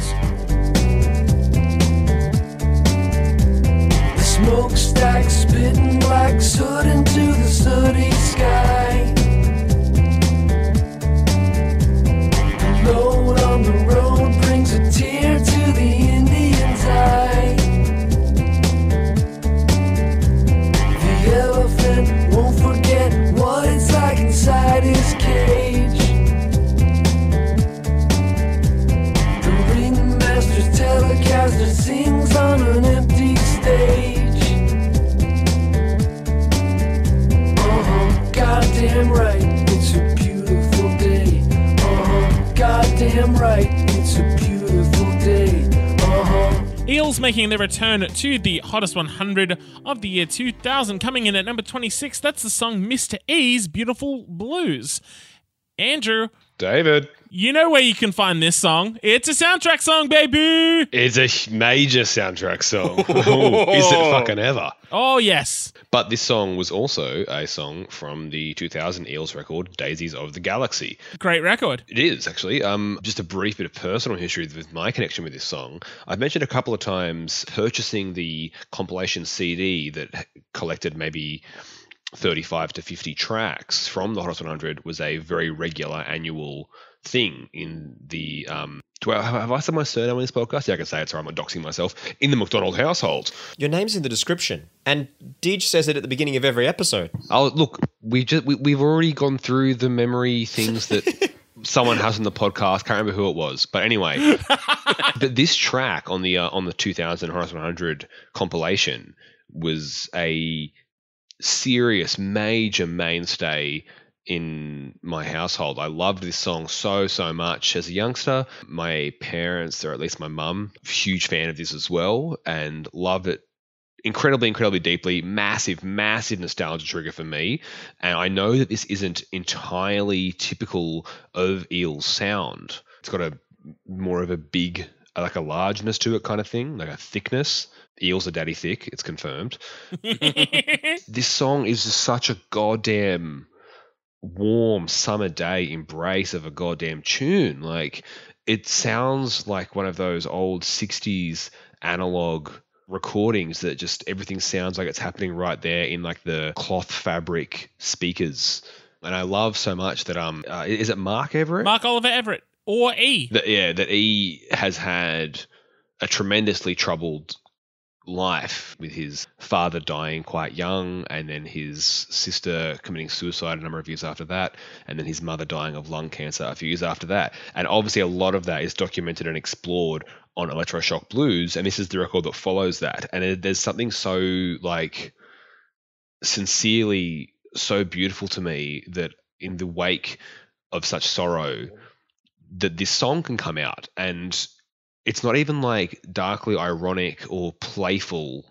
The smokestack spitting black soot into the sooty sky. Load on the road brings a tear to the goddamn right, it's a beautiful day. Uh-huh. Eels making their return to the hottest 100 of the year 2000. Coming in at number 26, that's the song Mr. E's Beautiful Blues. Andrew, David. You know where you can find this song. It's a soundtrack song, baby! It's a major soundtrack song. Is it fucking ever? Oh, yes. But this song was also a song from the 2000 Eels record, Daisies of the Galaxy. Great record. It is actually. Um, just a brief bit of personal history with my connection with this song. I've mentioned a couple of times purchasing the compilation CD that collected maybe 35 to 50 tracks from the Hottest 100 was a very regular annual thing in the. Um, do I, have I said my surname on this podcast? Yeah, I can say it. Sorry, I'm not doxing myself. In the McDonald household. Your name's in the description, and Deej says it at the beginning of every episode. Oh, look, we just we, we've already gone through the memory things that someone has on the podcast. Can't remember who it was, but anyway. but this track on the uh, on the 2000 Horizon 100 compilation was a serious, major mainstay in my household. I loved this song so so much as a youngster. My parents, or at least my mum, huge fan of this as well, and loved it incredibly, incredibly deeply. Massive, massive nostalgia trigger for me. And I know that this isn't entirely typical of Eel's sound. It's got a more of a big, like a largeness to it kind of thing, like a thickness. Eels are daddy thick, it's confirmed. this song is just such a goddamn warm summer day embrace of a goddamn tune. Like it sounds like one of those old 60s analog recordings that just everything sounds like it's happening right there in like the cloth fabric speakers. And I love so much that um uh, is it Mark Everett? Mark Oliver Everett or E. that yeah, that E has had a tremendously troubled life with his father dying quite young and then his sister committing suicide a number of years after that and then his mother dying of lung cancer a few years after that. And obviously a lot of that is documented and explored on electroshock blues and this is the record that follows that. And it, there's something so like sincerely so beautiful to me that in the wake of such sorrow that this song can come out and it's not even like darkly ironic or playful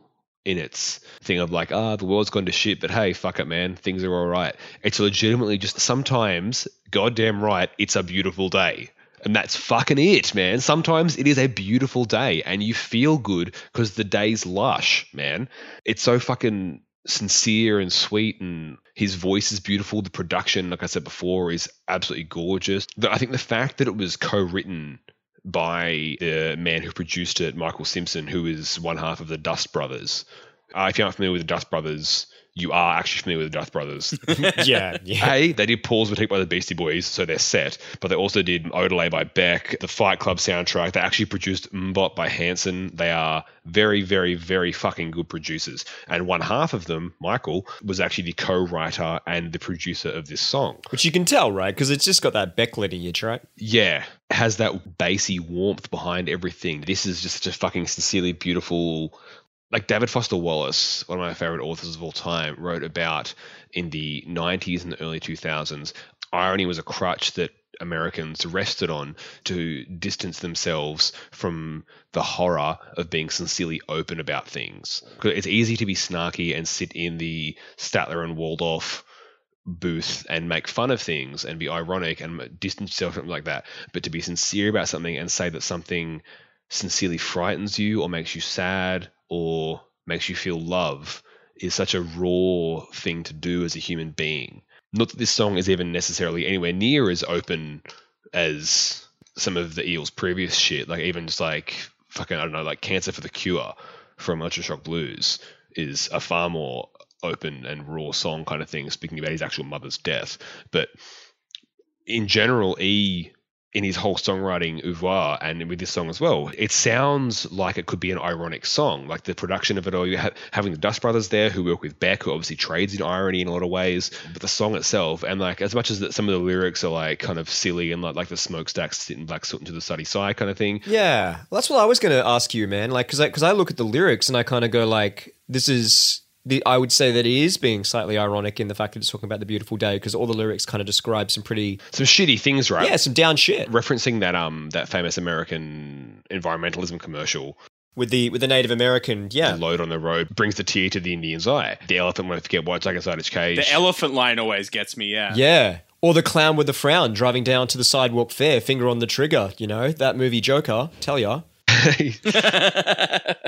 in its thing of like ah the world's gone to shit but hey fuck it man things are all right it's legitimately just sometimes goddamn right it's a beautiful day. And that's fucking it man. Sometimes it is a beautiful day and you feel good because the day's lush man. It's so fucking sincere and sweet and his voice is beautiful. The production like i said before is absolutely gorgeous. I think the fact that it was co-written by the man who produced it michael simpson who is one half of the dust brothers. Uh, if you're not familiar with the dust brothers you are actually familiar with the dust brothers yeah, yeah. a, they did Paul's Boutique by the Beastie Boys, so they're set. But they also did Odelay by Beck, the Fight Club soundtrack. They actually produced MMMBop by Hanson. They are very, very, very fucking good producers. And one half of them, Michael, was actually the co-writer and the producer of this song. Which you can tell, right? Because it's just got that Beck lineage, right? Yeah, has that bassy warmth behind everything. This is just such a fucking sincerely beautiful like David Foster Wallace, one of my favorite authors of all time, wrote about in the 90s and the early 2000s. Irony was a crutch that Americans rested on to distance themselves from the horror of being sincerely open about things. It's easy to be snarky and sit in the Statler and Waldorf booth and make fun of things and be ironic and distance yourself from like that. But to be sincere about something and say that something sincerely frightens you or makes you sad or makes you feel love is such a raw thing to do as a human being. Not that this song is even necessarily anywhere near as open as some of the Eels' previous shit. Like even just like fucking I don't know, like Cancer for the Cure from Electroshock Blues is a far more open and raw song kind of thing, speaking about his actual mother's death. But in general, E in his whole songwriting oeuvre and with this song as well, it sounds like it could be an ironic song. Like the production of it all, you have having the Dust Brothers there who work with Beck, who obviously trades in irony in a lot of ways. But the song itself, and like as much as that some of the lyrics are like kind of silly and like like the smokestacks sitting black soot into the sunny side kind of thing. Yeah, well, that's what I was going to ask you, man. Like, because I, 'cause I look at the lyrics and I kind of go like, this is the. I would say that it is being slightly ironic in the fact that it's talking about the beautiful day because all the lyrics kind of describe some pretty, Some shitty things, right? yeah, some down shit Referencing that um that famous American environmentalism commercial, with the with the Native American. Yeah, the load on the road brings the tear to the Indian's eye. The elephant won't forget what's like inside its cage. The elephant line always gets me. Yeah. yeah. Or the clown with the frown driving down to the sidewalk fair, finger on the trigger. You know that movie Joker. Tell ya.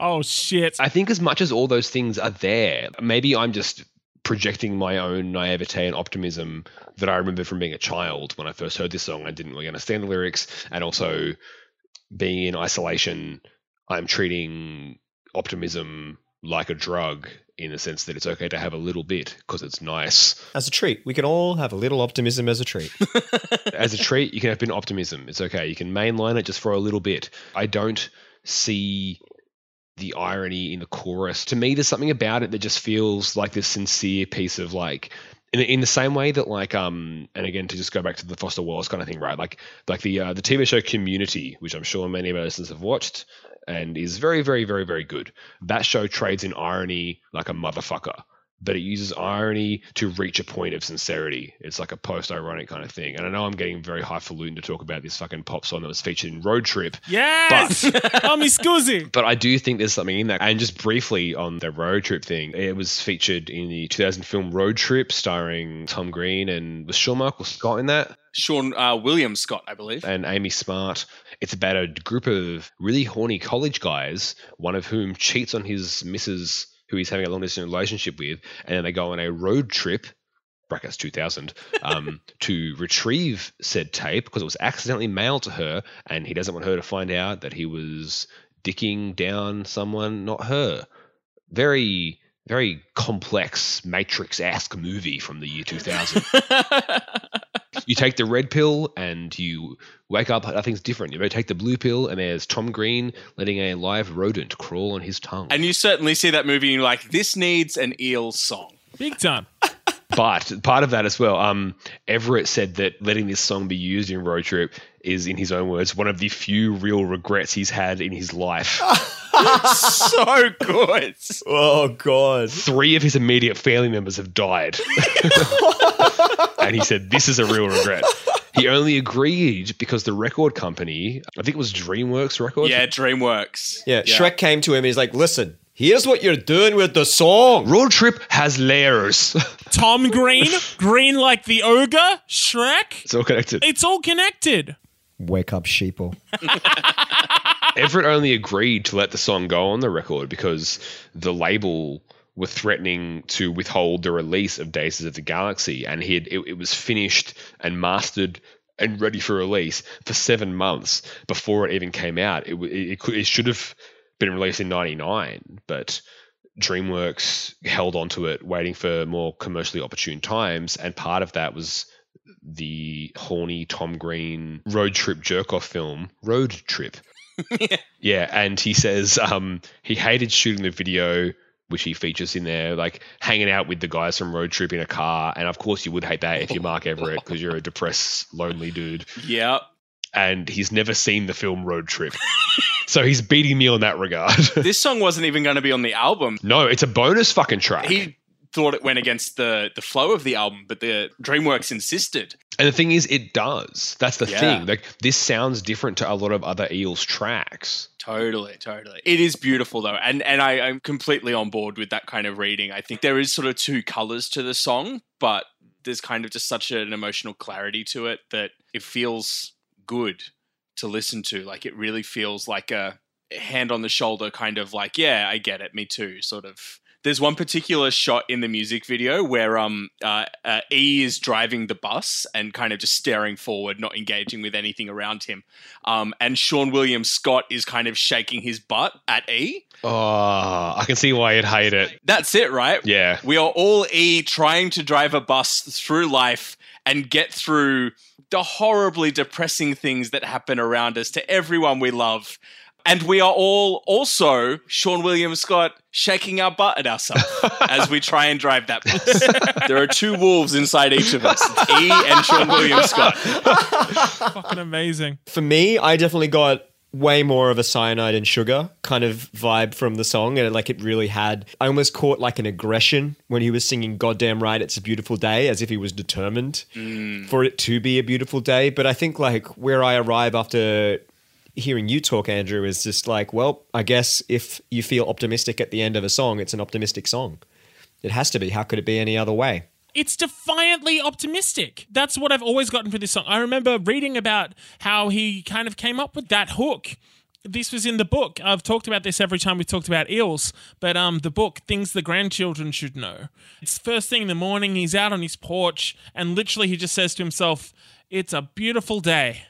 Oh shit. I think as much as all those things are there, maybe I'm just projecting my own naivete and optimism that I remember from being a child when I first heard this song. I didn't really understand the lyrics, and also being in isolation, I'm treating optimism like a drug in the sense that it's okay to have a little bit because it's nice. As a treat, we can all have a little optimism as a treat. As a treat, you can have been optimism. It's okay. You can mainline it just for a little bit. I don't see the irony in the chorus. To me, there's something about it that just feels like this sincere piece of like in, in the same way that like um and again to just go back to the Foster Wallace kind of thing, right? Like like the uh, the TV show Community, which I'm sure many of our listeners have watched and is very very very very good. That show trades in irony like a motherfucker. But it uses irony to reach a point of sincerity. It's like a post-ironic kind of thing. And I know I'm getting very highfalutin to talk about this fucking pop song that was featured in Road Trip, Yes. oh, mi scusi. but I do think there's something in that. And just briefly on the road trip thing, it was featured in the 2000 film Road Trip, starring Tom Green and was Sean Michael Scott in that, Sean uh, William Scott, I believe. and Amy Smart. It's about a group of really horny college guys, one of whom cheats on his missus, who he's having a long distance relationship with, and then they go on a road trip. Brackets 2000 um, to retrieve said tape because it was accidentally mailed to her, and he doesn't want her to find out that he was dicking down someone, not her. Very, very complex Matrix-esque movie from the year 2000. you take the red pill and you wake up, nothing's different. You take the blue pill, and there's Tom Green letting a live rodent crawl on his tongue. and you certainly see that movie and you're like, this needs an eel song. Big time. but part of that as well, um, Everett said that letting this song be used in Road Trip is, in his own words, one of the few real regrets he's had in his life. so good. oh God. Three of his immediate family members have died. and he said, This is a real regret. He only agreed because the record company, I think it was DreamWorks Records, Yeah, DreamWorks. Yeah, Shrek came to him and he's like, listen, here's what you're doing with the song. Road Trip has layers. Tom Green, green like the ogre, Shrek. it's all connected. It's all connected. Wake up, sheeple. Everett only agreed to let the song go on the record because the label were threatening to withhold the release of Daisies of the Galaxy, and he had, it, it was finished and mastered and ready for release for seven months before it even came out. It w- it, could, it should have been released in '99, but DreamWorks held onto it, waiting for more commercially opportune times, and part of that was the horny Tom Green road trip jerk off film, Road Trip. yeah, and he says um, he hated shooting the video, which he features in there, like hanging out with the guys from Road Trip in a car. And of course, you would hate that if you're Mark Everett because you're a depressed, lonely dude. Yeah. And he's never seen the film Road Trip. So he's beating me on that regard. This song wasn't even going to be on the album. no, it's a bonus fucking track. He thought it went against the the flow of the album, but the DreamWorks insisted. and the thing is, it does. That's the Yeah. thing. Like this sounds different to a lot of other Eels tracks. Totally, totally. It is beautiful though, and and I, I'm completely on board with that kind of reading. I think there is sort of two colors to the song, but there's kind of just such an emotional clarity to it that it feels good to listen to. Like it really feels like a hand on the shoulder kind of like, yeah, I get it, me too, sort of. There's one particular shot in the music video where um uh, uh, E is driving the bus and kind of just staring forward, not engaging with anything around him. Um, and Seann William Scott is kind of shaking his butt at E. Oh, I can see why you'd hate it. That's it, right? Yeah. We are all E trying to drive a bus through life and get through the horribly depressing things that happen around us to everyone we love. And we are all also Seann William Scott shaking our butt at ourselves as we try and drive that bus. there are two wolves inside each of us E and Seann William Scott. Fucking amazing. For me, I definitely got way more of a cyanide and sugar kind of vibe from the song and like it really had I almost caught like an aggression when he was singing goddamn right it's a beautiful day as if he was determined mm. for it to be a beautiful day. But I think like where I arrive after hearing you talk Andrew is just like well I guess if you feel optimistic at the end of a song it's an optimistic song. It has to be. How could it be any other way It's defiantly optimistic. That's what I've always gotten for this song. I remember reading about how he kind of came up with that hook. This was in the book. I've talked about this every time we talked about eels, but um, the book Things the Grandchildren Should Know. It's first thing in the morning. He's out on his porch, and literally he just says to himself, "It's a beautiful day."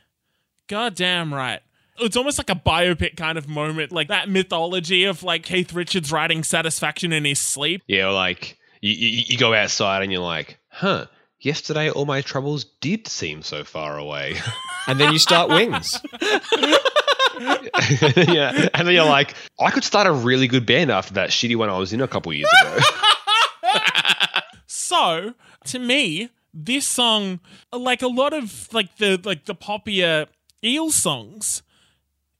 God damn right. It's almost like a biopic kind of moment, like that mythology of like Keith Richards writing Satisfaction in his sleep. Yeah, like you, you, you go outside and you're like, huh, yesterday all my troubles did seem so far away. and then you start wings yeah. And then you're like, I could start a really good band after that shitty one I was in a couple years ago. So, to me, this song, like a lot of like the like the poppier eel songs,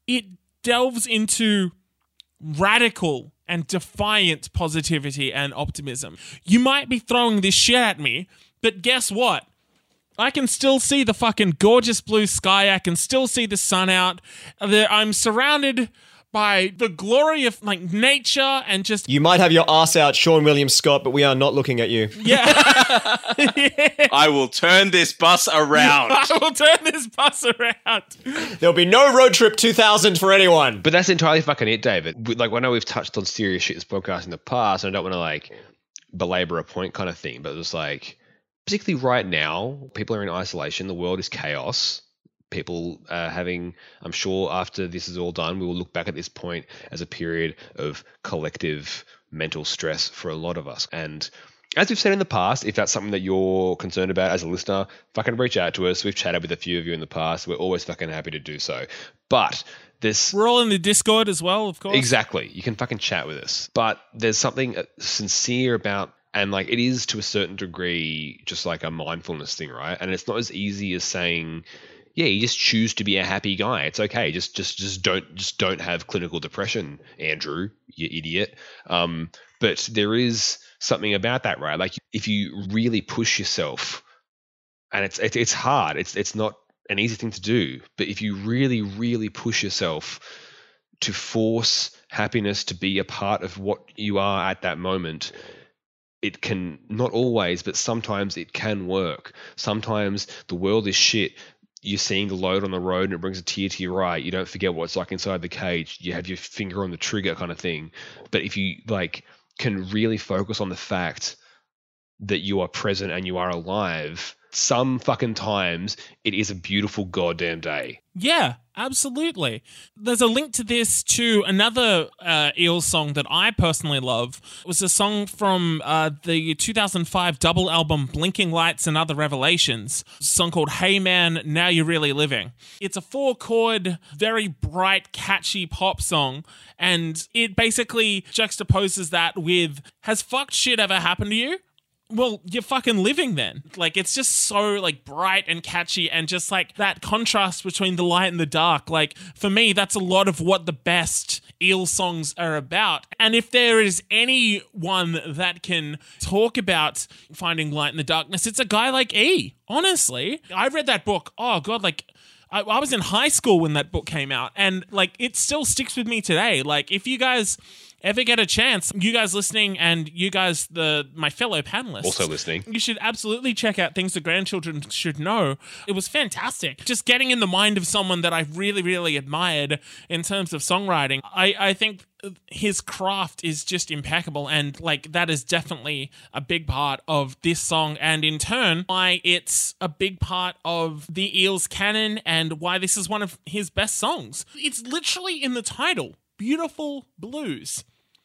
it delves into radical and defiant positivity and optimism. You might be throwing this shit at me, but guess what? I can still see the fucking gorgeous blue sky. I can still see the sun out. I'm surrounded by the glory of like nature and just You might have your ass out, Seann William Scott, but we are not looking at you. yeah. I will turn this bus around. I will turn this bus around. There'll be no road trip 2000 for anyone. But that's entirely fucking it, David. We- Like, I know we've touched on serious shit in this podcast in the past, and I don't want to like belabor a point kind of thing, but it's like, particularly right now, people are in isolation. The world is chaos. People are having, I'm sure after this is all done, we will look back at this point as a period of collective mental stress for a lot of us. And as we've said in the past, if that's something that you're concerned about as a listener, fucking reach out to us. We've chatted with a few of you in the past. We're always fucking happy to do so. But this We're all in the Discord as well, of course. Exactly. You can fucking chat with us. But there's something uh, sincere about, and like it is to a certain degree just like a mindfulness thing, right? And it's not as easy as saying, yeah, you just choose to be a happy guy. It's okay. Just just just don't just don't have clinical depression, Andrew, you idiot. Um, but there is something about that, right? Like if you really push yourself, and it's it's, it's hard. It's it's not an easy thing to do. But if you really really push yourself to force happiness to be a part of what you are at that moment it can not always but sometimes it can work sometimes the world is shit you're seeing the load on the road and it brings a tear to your eye. You don't forget what it's like inside the cage. You have your finger on the trigger kind of thing. But if you like can really focus on the fact that you are present and you are alive some fucking times it is a beautiful goddamn day Yeah, absolutely. There's a link to this to another uh, Eels song that I personally love. It was a song from uh, the 2005 double album Blinking Lights and Other Revelations. Song called Hey Man, Now You're Really Living. It's a four chord, very bright, catchy pop song, and it basically juxtaposes that with Has fucked shit ever happened to you? Well, you're fucking living then. Like it's just so like bright and catchy and just like that contrast between the light and the dark. Like for me, that's a lot of what the best eel songs are about. And if there is anyone that can talk about finding light in the darkness, it's a guy like E. Honestly, I read that book. Oh god, like I, I was in high school when that book came out, and like it still sticks with me today. Like if you guys ever get a chance, you guys listening and you guys, the my fellow panelists, Also listening. you should absolutely check out things the grandchildren should know. It was fantastic. Just getting in the mind of someone that I really, really admired in terms of songwriting. I, I think his craft is just impeccable and like that is definitely a big part of this song and in turn why it's a big part of the eels canon and why this is one of his best songs it's literally in the title beautiful blues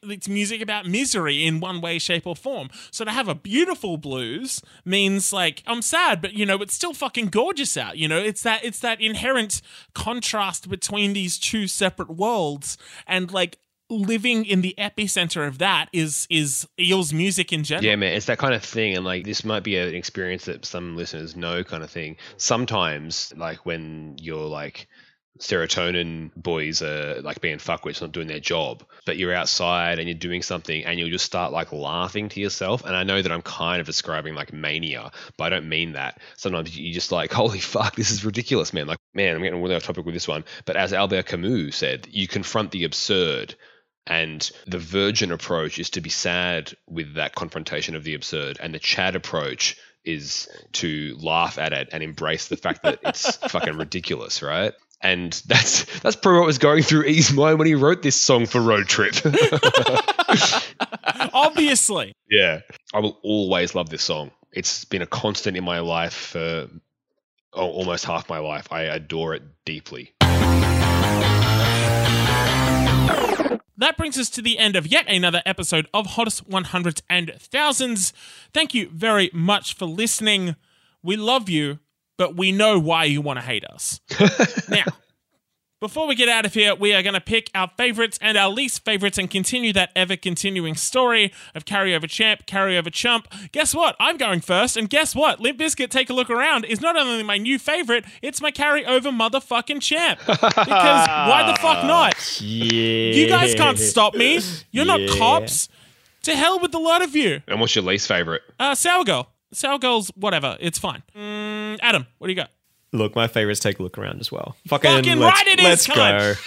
it's music about misery in one way, shape, or form. So to have a beautiful blues means like I'm sad, but you know it's still fucking gorgeous out. You know, it's that it's that inherent contrast between these two separate worlds, and like living in the epicenter of that is is Eels music in general. Yeah, man, it's that kind of thing, and like this might be an experience that some listeners know, kind of thing. Sometimes, like when you're like serotonin boys are like being fuckwits, not doing their job, but you're outside and you're doing something, and you'll just start like laughing to yourself. And I know that I'm kind of describing like mania, but I don't mean that. Sometimes you just like, holy fuck, this is ridiculous, man. Like, man, I'm getting really off topic with this one, but as Albert Camus said, you confront the absurd. And the virgin approach is to be sad with that confrontation of the absurd, and the Chad approach is to laugh at it and embrace the fact that it's fucking ridiculous, right? And that's that's probably what was going through E's mind when he wrote this song for Road Trip. Obviously. yeah, I will always love this song. It's been a constant in my life for oh, almost half my life. I adore it deeply. That brings us to the end of yet another episode of Hottest 100s and Thousands. Thank you very much for listening. We love you, but we know why you want to hate us. now, before we get out of here, we are going to pick our favorites and our least favorites and continue that ever continuing story of carryover champ, carryover chump. Guess what? I'm going first, and guess what? Limp Bizkit, take a look around, is not only my new favorite, it's my carryover motherfucking champ. Because why the fuck not? Yeah. You guys can't stop me. You're not cops. To hell with the lot of you. And what's your least favorite? Uh, Sour Girl. Sour Girl's whatever. It's fine. Mm, Adam, what do you got? Look, my favorites take a look around as well. Fucking, Fucking let's, right it is, let's come on. go.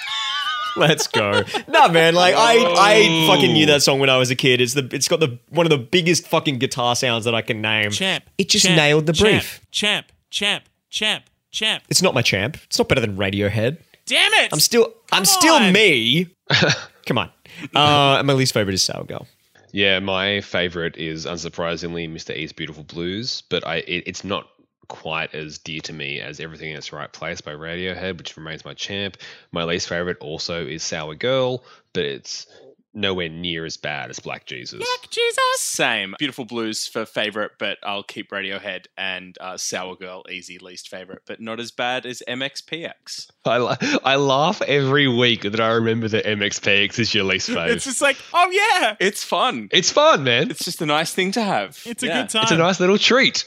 Let's go. nah, man. Like I, I fucking knew that song when I was a kid. It's the, it's got the one of the biggest fucking guitar sounds that I can name. Champ. It just champ, nailed the brief. Champ. Champ. Champ. Champ. It's not my champ. It's not better than Radiohead. Damn it! I'm still, I'm still me. Come on. Uh, my least favorite is Sour Girl. Yeah, my favorite is unsurprisingly Mr. E's Beautiful Blues, but I it, it's not quite as dear to me as Everything in Its Right Place by Radiohead, which remains my champ. My least favorite also is Sour Girl, but it's nowhere near as bad as Black Jesus. Black Jesus. Same. Beautiful Blues for favorite, but I'll keep Radiohead and uh, Sour Girl easy least favorite, but not as bad as MXPX. I, la- I laugh every week that I remember that MXPX is your least favorite. It's just like, oh yeah, It's fun. it's fun, man. It's just a nice thing to have. it's a Yeah. good time. It's a nice little treat.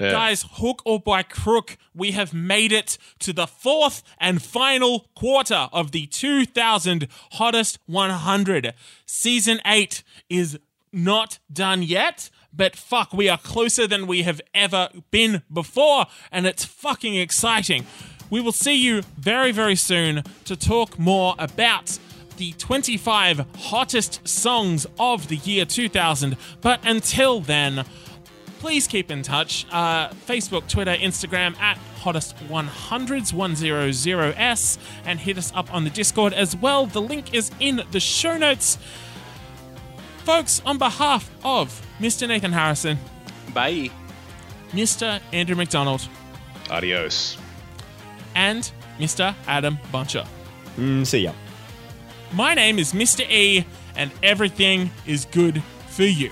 Yeah. Guys, hook or by crook, we have made it to the fourth and final quarter of the 2000 Hottest 100. Season 8 is not done yet, but fuck, we are closer than we have ever been before, and it's fucking exciting. We will see you very, very soon to talk more about the 25 hottest songs of the year 2000. But until then, please keep in touch. Uh, Facebook, Twitter, Instagram at hottest 100s 100s and hit us up on the Discord as well. The link is in the show notes. Folks, on behalf of Mr. Nathan Harrison, Bye. Mr. Andrew McDonald, Adios. and Mr. Adam Buncher. Mm, see ya. My name is Mr. E, and everything is good for you.